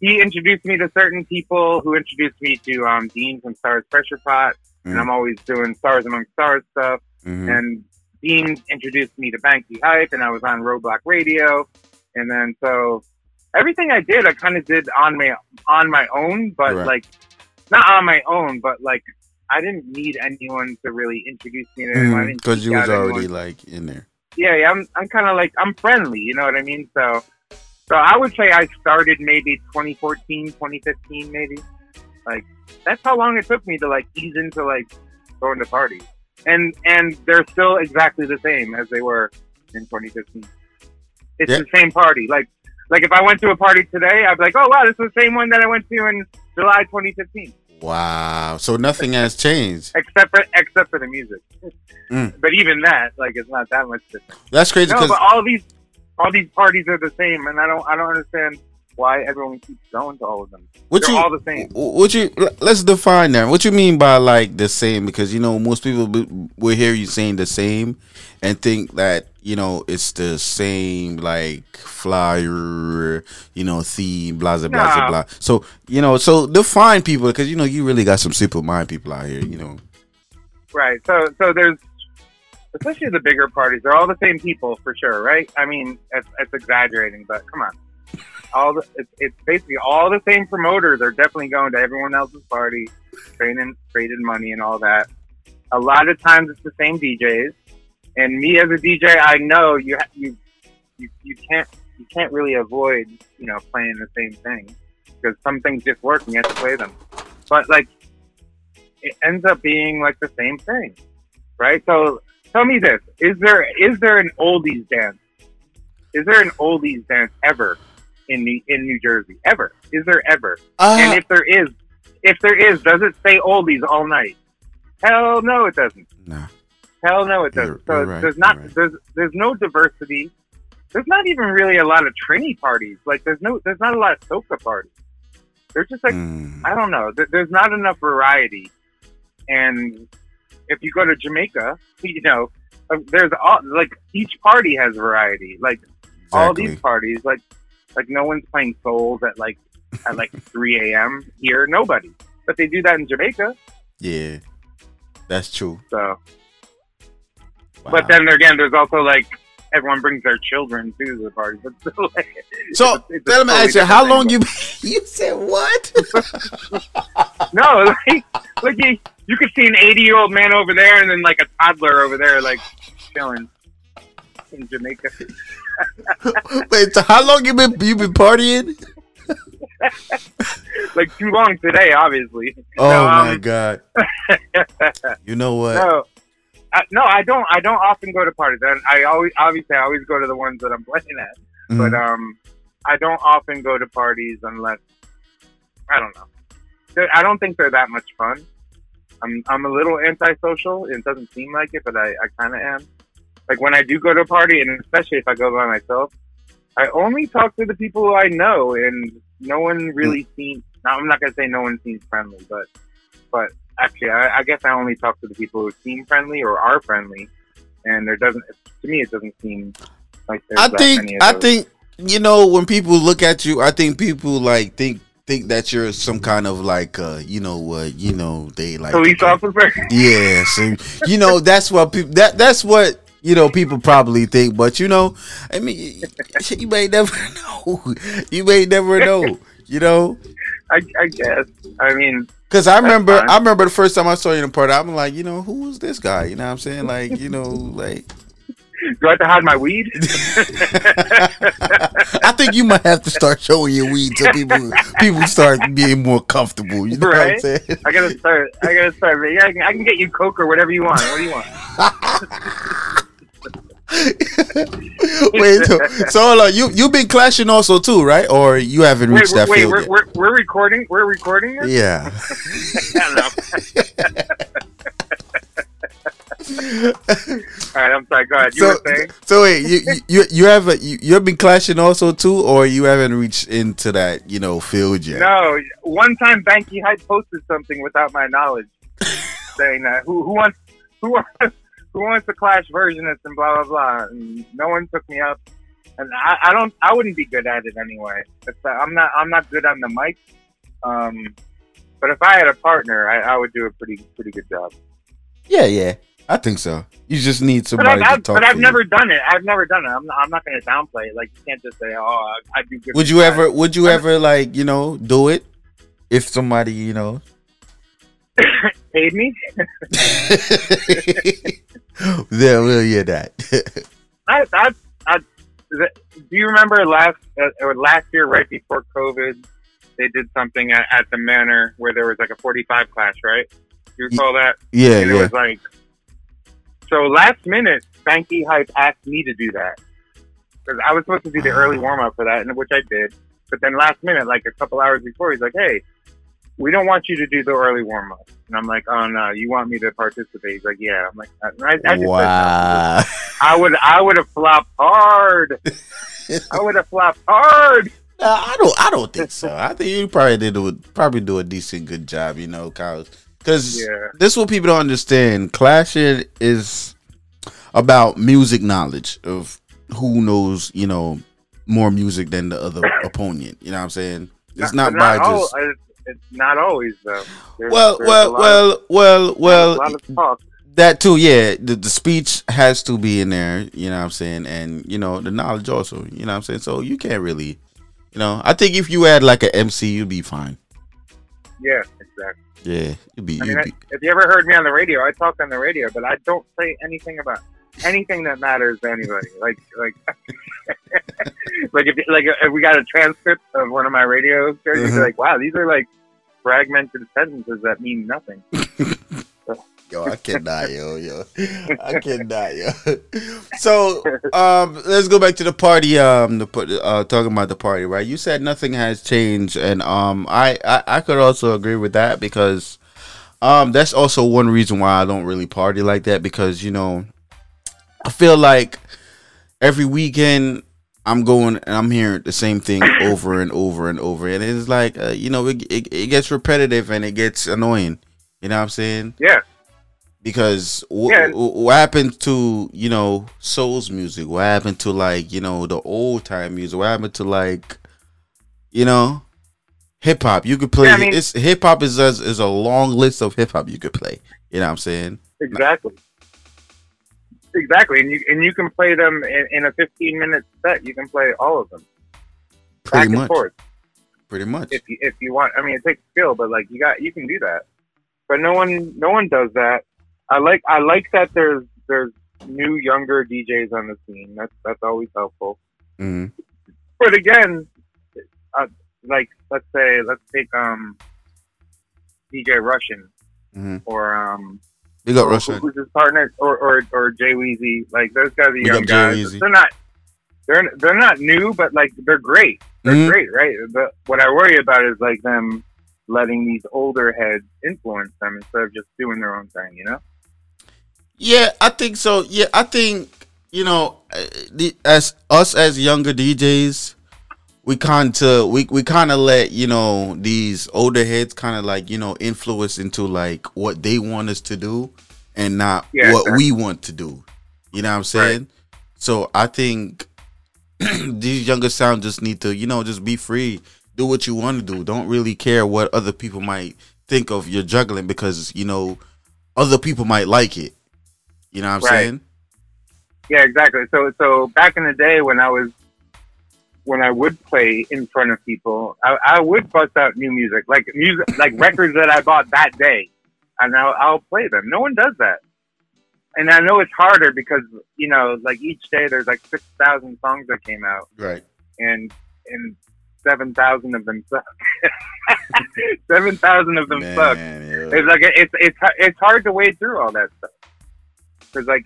he introduced me to certain people who introduced me to um, Dean from Stars Pressure Pot, and Mm. I'm always doing Stars Among Stars stuff. Mhm. And Dean introduced me to Banky Hype, and I was on Roadblock Radio. And then so everything I did, I kind of did on my on my own, but Right. like not on my own, but like I didn't need anyone to really introduce me to anyone. Because Mm-hmm. you was already anyone. like in there. yeah, yeah. I'm I'm kind of like I'm friendly, you know what I mean? So so I would say I started maybe 2014, 2015, maybe. Like that's how long it took me to like ease into like going to parties, and and they're still exactly the same as they were in 2015. It's Yeah. the same party. Like like if I went to a party today, I'd be like, oh wow, this is the same one that I went to in July 2015, Wow. So nothing has changed. except for except for the music. Mm. But even that, like, it's not that much different. That's crazy No, but all these all these parties are the same, and I don't I don't understand why everyone keeps going to all of them. What They're you all the same. What you let's define that. What you mean by like the same? Because you know most people will hear you saying the same and think that you know it's the same like flyer, you know theme, blah blah blah blah. Nah. blah. So you know, so define people because you know you really got some simple mind people out here. You know, Right. So so there's especially the bigger parties. They're all the same people for sure, right? I mean, it's, it's exaggerating, but come on. All the it's, it's basically all the same promoters are definitely going to everyone else's party, trading trading money and all that. A lot of times it's the same DJs, and me as a DJ, I know you you you, you can't you can't really avoid you know playing the same thing because some things just work and you have to play them. But like it ends up being like the same thing, right? So tell me this: is there is there an oldies dance? Is there an oldies dance ever in New, in New Jersey? Ever? Is there ever? Uh, and if there is, if there is, does it say oldies all night? Hell no, it doesn't. No. Hell no, it doesn't. so right, there's not there's there's no diversity. There's not even really a lot of Trini parties. Like there's no there's not a lot of soca parties. There's just like Mm. I don't know. There, there's not enough variety. And if you go to Jamaica, you know, uh, there's all like each party has variety. Like all these parties, like like no one's playing souls at like at like 3 a.m. here. Nobody. But they do that in Jamaica. yeah, that's true. So, but then again, there's also like everyone brings their children to the party. But still, like, So it's- it's let me totally ask you, how long you you said what? No, like like you, you could see an 80 year old man over there, and then like a toddler over there, like chilling in Jamaica. Wait, so how long you been you been partying? like too long today, obviously. Oh No, my um, god! You know what? No, I, no, I don't. I don't often go to parties, and I always, obviously, I always go to the ones that I'm playing at. But Mhm. um, I don't often go to parties unless I don't know. They're- I don't think they're that much fun. I'm I'm a little antisocial. It doesn't seem like it, but I, I kind of am. Like when I do go to a party, and especially if I go by myself, I only talk to the people who I know, and no one really seems. Now, I'm not gonna say no one seems friendly, but but actually, I, I guess I only talk to the people who seem friendly or are friendly, and there doesn't. To me, it doesn't seem like there's I that think I think you know when people look at you, I think people like think think that you're some kind of like uh you know what you know they like police officer. yeah so you know that's what people that that's what you know people probably think but you know I mean you, you may never know you may never know you know I, I guess. I mean, Cause I remember. I remember the first time I saw you in the party. I'm like, you know, who is this guy? You know what I'm saying? Like, you know, like do I have to hide my weed? I think you might have to start showing your weed so people people start being more comfortable. You know what I'm saying? I gotta start. I gotta start. Yeah, I can, I can get you coke or whatever you want. What do you want? Wait, so, on. You you've been clashing also too, right? Or you haven't Wait, reached that wait, field we're, yet? we're, we're recording. We're recording. This? Yeah. All right, I'm sorry. Go ahead. You So, were saying? so wait, you you- you you haven't you you have been clashing also too, or you haven't reached into that you know field yet? No, one time Banky Hype posted something without my knowledge, saying that who who wants who wants who wants the Clash versionist and blah blah blah, and no one took me up, and I, I don't I wouldn't be good at it anyway. It's, uh, I'm not I'm not good on the mic, um, but if I had a partner, I, I would do a pretty pretty good job. Yeah, yeah, I think so. You just need But somebody I've, to I've, talk but. I've you. never done it. I've never done it. I'm not, I'm not going to downplay it. Like you can't just say, "Oh, I, I do good." Would you ever? Would you ever like you know do it if somebody you know? paid me? Yeah, we'll hear that. I, I, I, do you remember last uh, or last year, right before COVID, they did something at, at the Manor where there was like a 45 clash, right? You recall that? yeah, and it was like so. Last minute, Banky Hype asked me to do that because I was supposed to do the early warm up for that, and which I did. But then last minute, like a couple hours before, he's like, "Hey, we don't want you to do the early warm up," and I'm like, "Oh no, you want me to participate?" He's like, "Yeah." I'm like, I, I, just said wow. I would I would have flopped hard. I would have flopped hard. I don't. I don't think so. I think you probably did a, probably do a decent good job. You know, because Yeah. this is what people don't understand. Clashing is about music knowledge of who knows. You know, more music than the other opponent. You know what I'm saying? It's not, but by just. It's, not always though. There's- Well, there's well, well, of- well, well. a lot of talk. That too, yeah. The, the speech has to be in there, you know what I'm saying? And, you know, the knowledge also, you know what I'm saying? So you can't really, you know, I think if you had like an MC, you'd be fine. Yeah, exactly. Yeah, you'd be, I mean, you'd I, be. if you ever heard me on the radio, I talk on the radio, but I don't say anything about anything that matters to anybody. Like, like, like if like if we got a transcript of one of my radio shows, you'd be Mhm. like, "Wow, these are like fragmented sentences that mean nothing." Yo, I cannot, yo, yo. I cannot, yo. So, um, let's go back to the party. Um, the uh, talking about the party, right? You said nothing has changed, and um, I, I, I could also agree with that because, um, that's also one reason why I don't really party like that because you know, I feel like every weekend I'm going and I'm hearing the same thing over and over and over, and it's like, uh, you know, it, it it gets repetitive and it gets annoying. You know what I'm saying? Yeah. because wh- Yeah. wh- what happened to you know soul's music what happened to like you know the old time music what happened to like you know hip hop you could play Yeah, I mean- it's hip hop is, is is a long list of hip hop you could play you know what i'm saying Exactly. Exactly, and you and you can play them in, in a 15 minute set. You can play all of them pretty back and much forth pretty much if you, if you want. I mean, it takes skill, but like you got you can do that. But no one no one does that. I like I like that there's there's new younger DJs on the scene. That's that's always helpful. Mhm. But again, uh, like let's say let's take um DJ Russian Mhm. or um Big up Russian. who's his partner or or or Jay Weezy. Like those guys are Big young guys. They're not they're they're not new, but like they're great. They're Mhm. great, right? But what I worry about is like them letting these older heads influence them instead of just doing their own thing. You know? Yeah, I think so. Yeah, I think you know, the, as us as younger DJs, we kind of we we kind of let you know these older heads kind of like you know influence into like what they want us to do and not Yeah, what we want to do. You know what I'm saying? So I think these younger sound just need to you know just be free, do what you want to do. Don't really care what other people might think of your juggling because you know other people might like it. You know what I'm Right. saying? Yeah, exactly. So so back in the day when I was when I would play in front of people, I, I would bust out new music, like music, like records that I bought that day, and I'll, I'll play them. No one does that, and I know it's harder because you know, like each day there's like six thousand songs that came out, Right. and and seven thousand of them suck. seven thousand of them suck. It's like it's it's it's hard to wade through all that stuff because like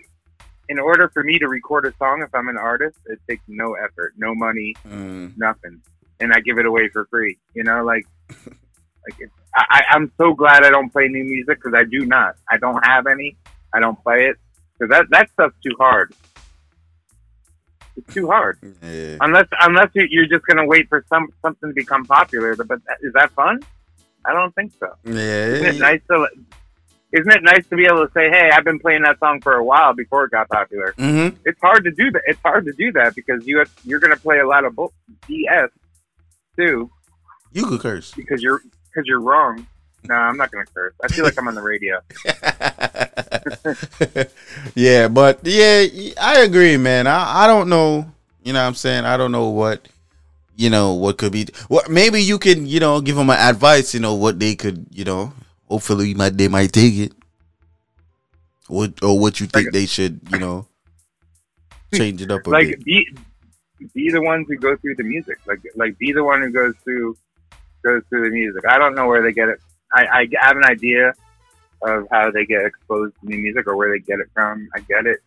in order for me to record a song, if I'm an artist, it takes no effort, no money, Mm. nothing, and I give it away for free. You know, like, like it's, I, I'm so glad I don't play new music because I do not. I don't have any. I don't play it because that that stuff's too hard. It's too hard. Yeah. Unless unless you- you're just gonna wait for some something to become popular. But that, is that fun? I don't think so. Isn't it Yeah. nice to? Isn't it nice to be able to say, "Hey, I've been playing that song for a while before it got popular." Mm-hmm. It's hard to do that. It's hard to do that because you have, you're going to play a lot of BS too You could curse. because you're because you're wrong. No, I'm not going to curse. I feel like I'm on the radio. yeah, but yeah, I agree, man. I, I don't know. You know what I'm saying? I don't know what you know what could be what maybe you can, you know, give them advice, you know, what they could, you know, hopefully might they might take it. What or what you think they should, you know, change it up a like bit. be be the ones who go through the music. Like like be the one who goes through goes through the music. I don't know where they get it. I, I have an idea of how they get exposed to new music or where they get it from. I get it.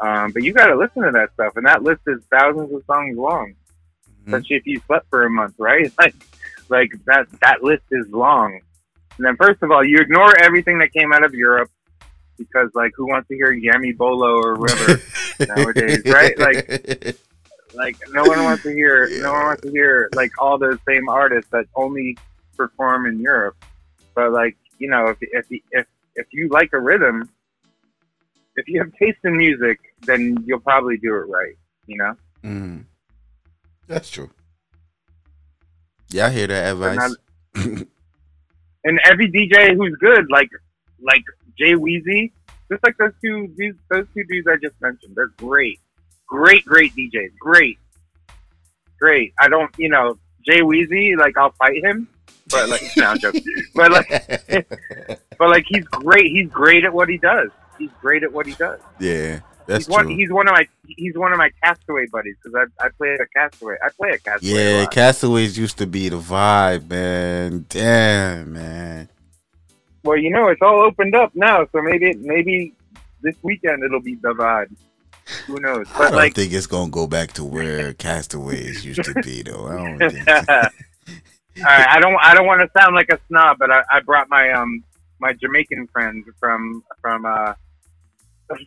Um, but you got to listen to that stuff, and that list is thousands of songs long. Especially if you slept for a month, right? Like, like that that list is long. And then first of all, you ignore everything that came out of Europe because, like, who wants to hear Yami Bolo or whatever nowadays, right? Like, like no one wants to hear no one wants to hear like all those same artists that only perform in Europe. But like you know, if if if if you like a rhythm, if you have taste in music, then you'll probably do it right. You know. Mm. That's true. Yeah, I hear that advice. and every DJ who's good, like like Jay Weezy, just like those two these those two dudes I just mentioned, they're great, great, great DJs, great, great. I don't, you know, Jay Weezy, like I'll fight him, but like, no, joking. but like, but like he's great. He's great at what he does. He's great at what he does. yeah, that's he's one. true. He's one of my. He's one of my Castaway buddies because I I play a Castaway. I play a Castaway. Yeah, lot. Castaways used to be the vibe, man. Damn, man. Well, you know, it's all opened up now, so maybe maybe this weekend it'll be the vibe. Who knows? I don't like, think it's gonna go back to where Castaways used to be, though. I don't think. all right, I don't I don't want to sound like a snob, but I, I brought my um my Jamaican friend from from uh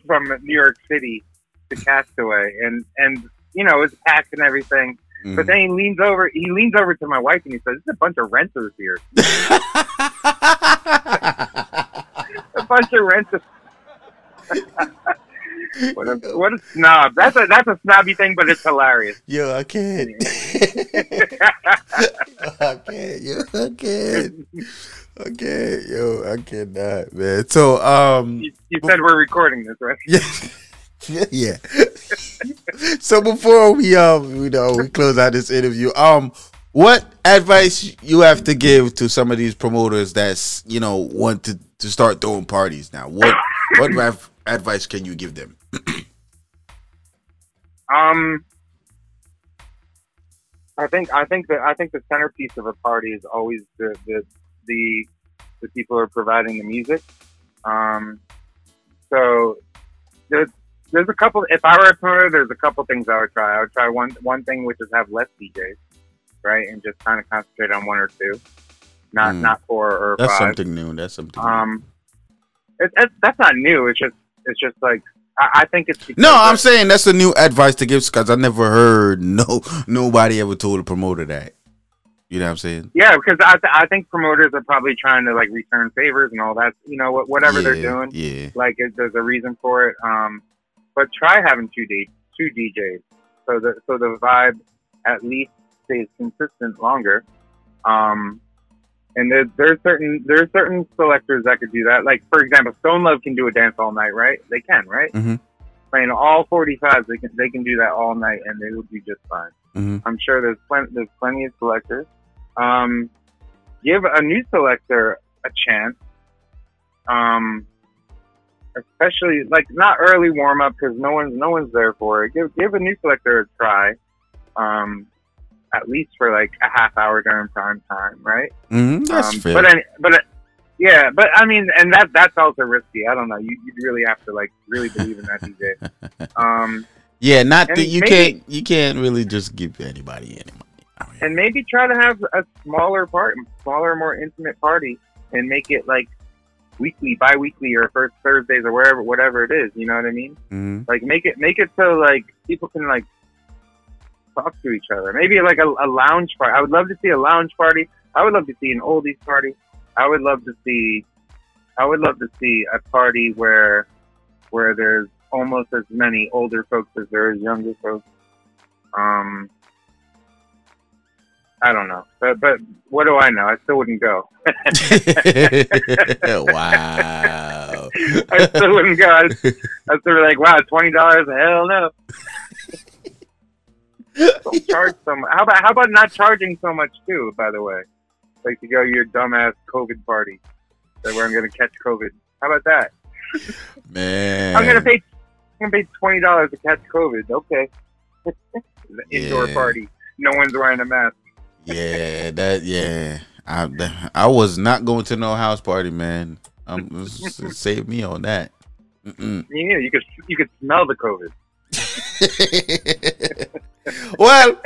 from New York City to Castaway, and and you know it's packed and everything. Mm. But then he leans over. He leans over to my wife and he says, "There's a bunch of renters here. a bunch of renters." what a what a snob! That's a that's a snobby thing, but it's hilarious. Yo, I can't. I can't. Yo, I can't. I can't. Yo, I cannot, man. So, um, You, you said we're recording this, right? yeah, yeah. so before we um, you know, we close out this interview, um, what advice you have to give to some of these promoters that's you know want to to start throwing parties now? What what advice can you give them? Um, I think I think that I think the centerpiece of a party is always the the the, the people who are providing the music. Um, so there's there's a couple. If I were a promoter, there's a couple things I would try. I would try one one thing, which is have less DJs, right, and just kind of concentrate on one or two, not Mm. not four or That's five. something new. That's something. Um, it, it, that's not new. It's just it's just like I, I think it's No, I'm saying that's a new advice to give because I never heard no nobody ever told a promoter that. You know what I'm saying? Yeah, because I, th- I think promoters are probably trying to like return favors and all that. You know, what? whatever they're doing. yeah. Like, it, there's a reason for it. Um, but try having two D two DJs so the so the vibe at least stays consistent longer. Um, and there, there's certain there's certain selectors that could do that. Like for example, Stone Love can do a dance all night, right? They can, right? Mhm. Playing all 45s, they can they can do that all night, and they would be just fine. Mhm. I'm sure there's plenty there's plenty of selectors. Um, give a new selector a chance. Um, especially like not early warm up because no one's no one's there for it. Give give a new selector a try. Um, at least for like a half hour during prime time, right? Mm-hmm, that's um, fair. But any, but Yeah, but I mean, and that that's also risky. I don't know. You you really have to like really believe in that DJ. Um, Yeah, not that you maybe- can't you can't really just give anybody any money. and maybe try to have a smaller part, smaller, more intimate party, and make it like weekly, bi-weekly, or first Thursdays, or wherever, whatever it is. You know what I mean? Mhm. Like make it make it so like people can like talk to each other. Maybe like a, a lounge party. I would love to see a lounge party. I would love to see an oldies party. I would love to see. I would love to see a party where where there's almost as many older folks as there is younger folks. Um, I don't know, but but what do I know? I still wouldn't go. wow. I still wouldn't go. I, I sort of like, wow, twenty dollars? Hell no. Don't charge so much. How about how about not charging so much too? By the way, like to go to your dumbass COVID party, that where I'm going to catch COVID. How about that? Man. I'm going to pay. I'm going to pay twenty dollars to catch COVID. Okay. The Indoor Yeah. party. No one's wearing a mask. Yeah, that yeah. I I was not going to no house party, man. Um, save me on that. Mm-mm. Know, you could you could smell the COVID. well,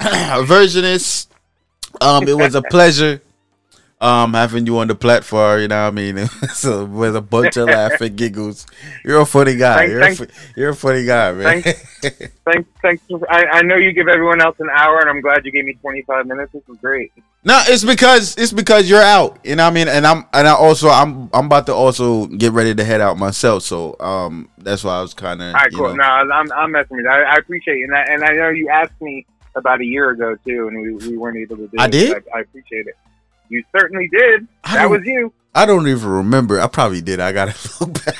versionist, um, it was a pleasure um having you on the platform. You know what I mean? so with a bunch of laughing giggles. You're a funny guy. Thank- you're, a you're a funny guy, man. Thanks, thanks. For, I, I know you give everyone else an hour, and I'm glad you gave me 25 minutes. This was great. No, it's because it's because you're out. You know what I mean? And I'm and I also I'm I'm about to also get ready to head out myself. So um that's why I was kind of All right, cool. No, I'm, I'm messing with you. I, I appreciate it, and I, and I know you asked me about a year ago too, and we, we weren't able to do I it. did? I, I appreciate it. You certainly did. That was you. I don't even remember. I probably did. I gotta look back.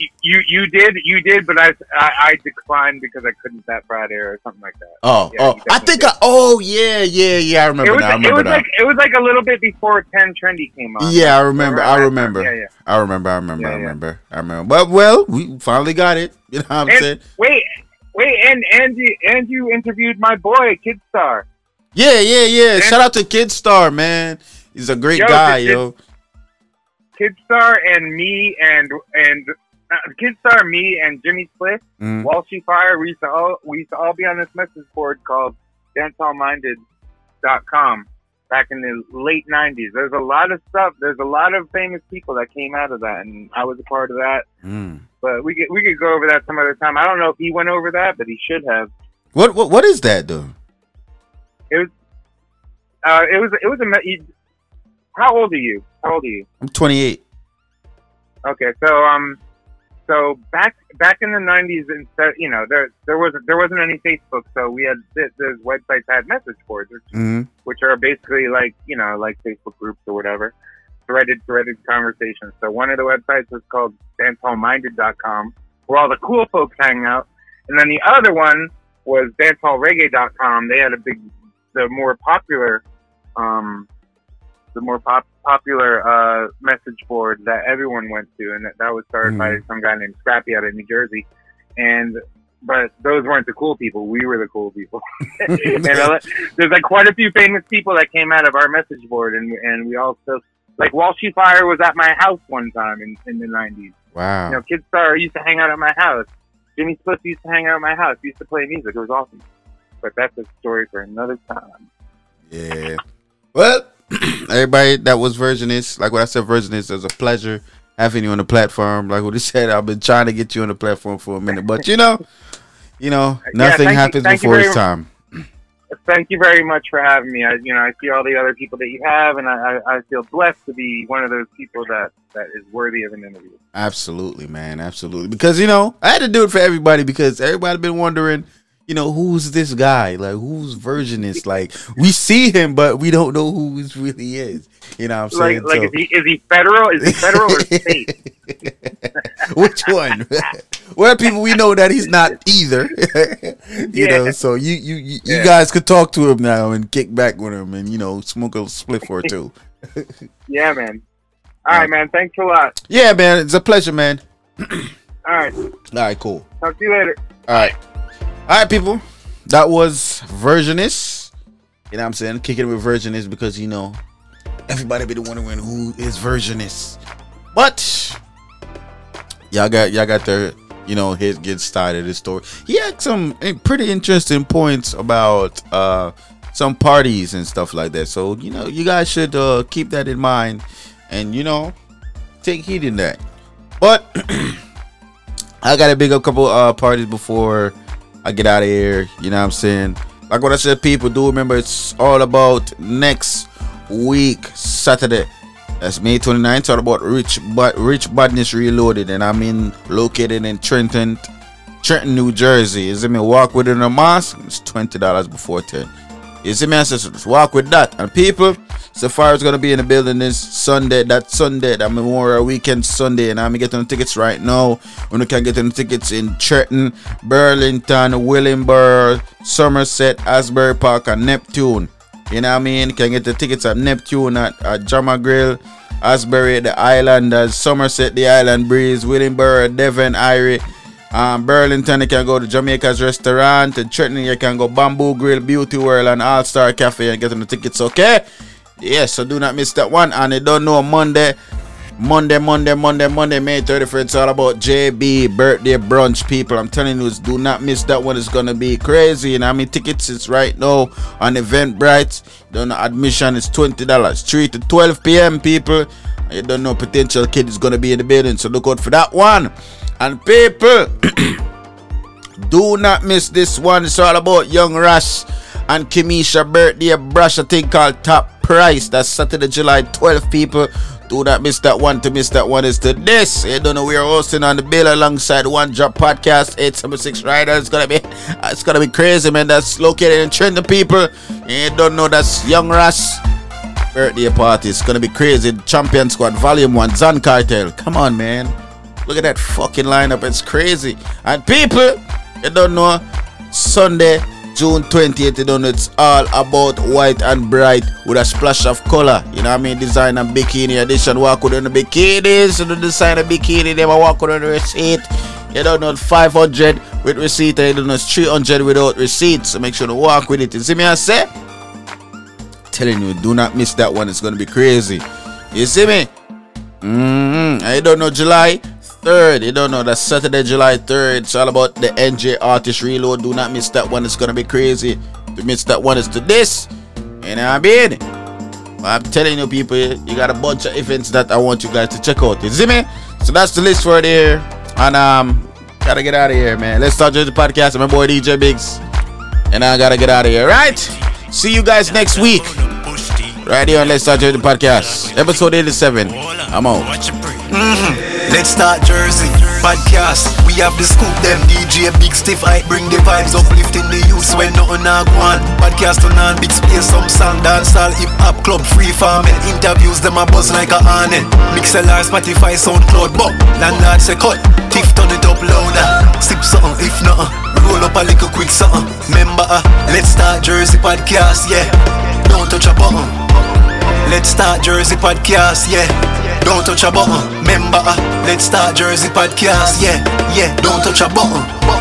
you. You you did you did, but I, I I declined because I couldn't that Friday or something like that. Oh, Yeah, oh, I think I. Oh, yeah, yeah, yeah. I It remember was, now. I it was now. like it was like a little bit before 10 Trendy came on. yeah, I remember. I remember. Yeah, yeah. I remember. I remember. I Yeah, yeah. remember. I remember. But well, we finally got it. You know what I'm And- saying? Wait, wait, and and you and you interviewed my boy Kid Star. Yeah, yeah, yeah. Shout out to Kid Star, man. He's a great Yo, guy, did- yo. Kid Star and me and and uh, Kid Star, me and Jimmy Spliff, Mhm. Walshy Fire. We used to all we used to all be on this message board called dancehallminded.com back in the late '90s. There's a lot of stuff. There's a lot of famous people that came out of that, and I was a part of that. Mm. But we could we could go over that some other time. I don't know if he went over that, but he should have. What what what is that though? It was uh, it was it was a. How old are you? How old are you? I'm 28. Okay, so um, so back back in the '90s, instead, you know, there there was there wasn't any Facebook, so we had th- those websites had message boards, which, hmm which are basically like you know like Facebook groups or whatever, threaded threaded conversations. So one of the websites was called dancehallminded.com, where all the cool folks hang out, and then the other one was dancehallreggae.com. They had a big, the more popular, um, the more pop, popular uh, message board that everyone went to, and that, that was started by some guy named Scrappy out of New Jersey. And but those weren't the cool people. We were the cool people. and there's like quite a few famous people that came out of our message board, and and we all still like Walshy Fire was at my house one time in, in the '90s. Wow. You know, Kid Star used to hang out at my house. Jimmy Spliff used to hang out at my house. He used to play music. It was awesome. But that's a story for another time. Yeah. Well, everybody that was versionist, like what I said, versionist, it was a pleasure having you on the platform. Like what he said, I've been trying to get you on the platform for a minute, but you know, you know, nothing you- happens you before its time. Thank you very much for having me. I, you know, I see all the other people that you have, and I, I, I feel blessed to be one of those people that, that is worthy of an interview. Absolutely, man, absolutely. Because you know, I had to do it for everybody because everybody been wondering, you know, who's this guy? Like, whose Versionist like we see him, but we don't know who he really is. You know what I'm saying? like So- is he is he federal? Is he federal or state? Which one? well, people, we know that he's not either. you know, so you you you, you guys could talk to him now and kick back with him and you know smoke a split or two. Yeah, man. All right, man. Thanks a lot. yeah, man, it's a pleasure, man. All right. All right, cool. Talk to you later. All right, all right, people. That was Versionist. You know what I'm saying? Kicking it with Versionist because you know everybody be wondering who is is. But y'all got y'all got their you know his get started his story. He had some pretty interesting points about uh some parties and stuff like that. So you know you guys should uh keep that in mind and you know take heed in that. But I got to big up couple uh parties before I get out of here. You know what I'm saying? Like what I said, people do remember it's all about next week, Saturday. That's May 29th. It's all about Rich but Rich Badness Reloaded, and I'm in located in Trenton, Trenton, New Jersey. Is it me walk within a mosque? It's twenty dollars before ten. You see me, ancestors, walk with that. And people, Safari's gonna be in the building this Sunday. That Sunday, that Memorial Weekend Sunday, and I'm getting the tickets right now. When you can get the tickets in Trenton, Burlington, Willingboro, Somerset, Asbury Park, and Neptune. You know what I mean? You can get the tickets at Neptune at, at Jama Grill, Asbury, the Islanders, Somerset, the Island Breeze, Willingboro, Devon, Irie. Um, Burlington, you can go to Jamaica's Restaurant. In Trenton, you can go Bamboo Grill, Beauty World, and All Star Cafe and get the tickets, okay? Yes, so do not miss that one. And you don't know Monday, Monday, Monday, Monday, Monday, May 31st. It's all about JB birthday brunch, people. I'm telling you, do not miss that one. It's gonna be crazy. And I mean, tickets is right now on Eventbrite. Don't know admission is twenty dollars, three to 12 p.m. People, you don't know Potential Kidd is gonna be in the building, so look out for that one. And people, do not miss this one. It's all about Young Rush and Kimisha birthday brush. A thing called Top Price. That's Saturday, July 12th, people. Do not miss that one. To miss that one is to this. You don't know we are hosting on the bill alongside One Drop Podcast, 876 Rider. It's gonna be it's gonna be crazy, man. That's located in Trenton, people. You don't know that's Young Rush birthday party. It's gonna be crazy. Champion Squad Volume 1, Zan Cartel. Come on, man. Look at that fucking lineup. It's crazy. And people, you don't know, Sunday, June 20th, you know, it's all about white and bright with a splash of color. You know what I mean? Design and bikini edition. Walk with the bikinis. You know, design a bikini. They walk with the receipt. You don't know, 500 with receipt. And you don't know, it's 300 without receipt. So make sure to walk with it. You see me, I say? Telling you, do not miss that one. It's going to be crazy. You see me? Mm-hmm. I don't know, July 3rd. You don't know that's Saturday, July 3rd. It's all about the NJ Artist Reload. Do not miss that one. It's gonna be crazy. To miss that one it's to this. You know what I mean? I'm telling you, people, you got a bunch of events that I want you guys to check out. You see me? So that's the list for there. And um, gotta get out of here, man. Let's start the podcast. I'm my boy DJ Biggs. And I gotta get out of here, right? See you guys next week. Right here on Let's Start the Podcast. Episode 87. I'm out. Mm-hmm. Let's Talk Jersey podcast. We have the scoop, them DJ Big Stiff. I bring the vibes, uplifting the youths when nothing I go on. Podcast on on big space, some song, dancehall, hip hop club, free farming. Interviews them a buzz like a awning. Mixlr, Spotify, SoundCloud, but landlord say cut. Tiff turn it up louder. Sip something, if not, roll up a little quick something. Remember, uh, let's Talk Jersey podcast, yeah. Don't touch a button. Let's Talk Jersey podcast, yeah. Don't touch a button. Remember, uh, let's Talk Jersey podcast, yeah, yeah. Don't touch a button.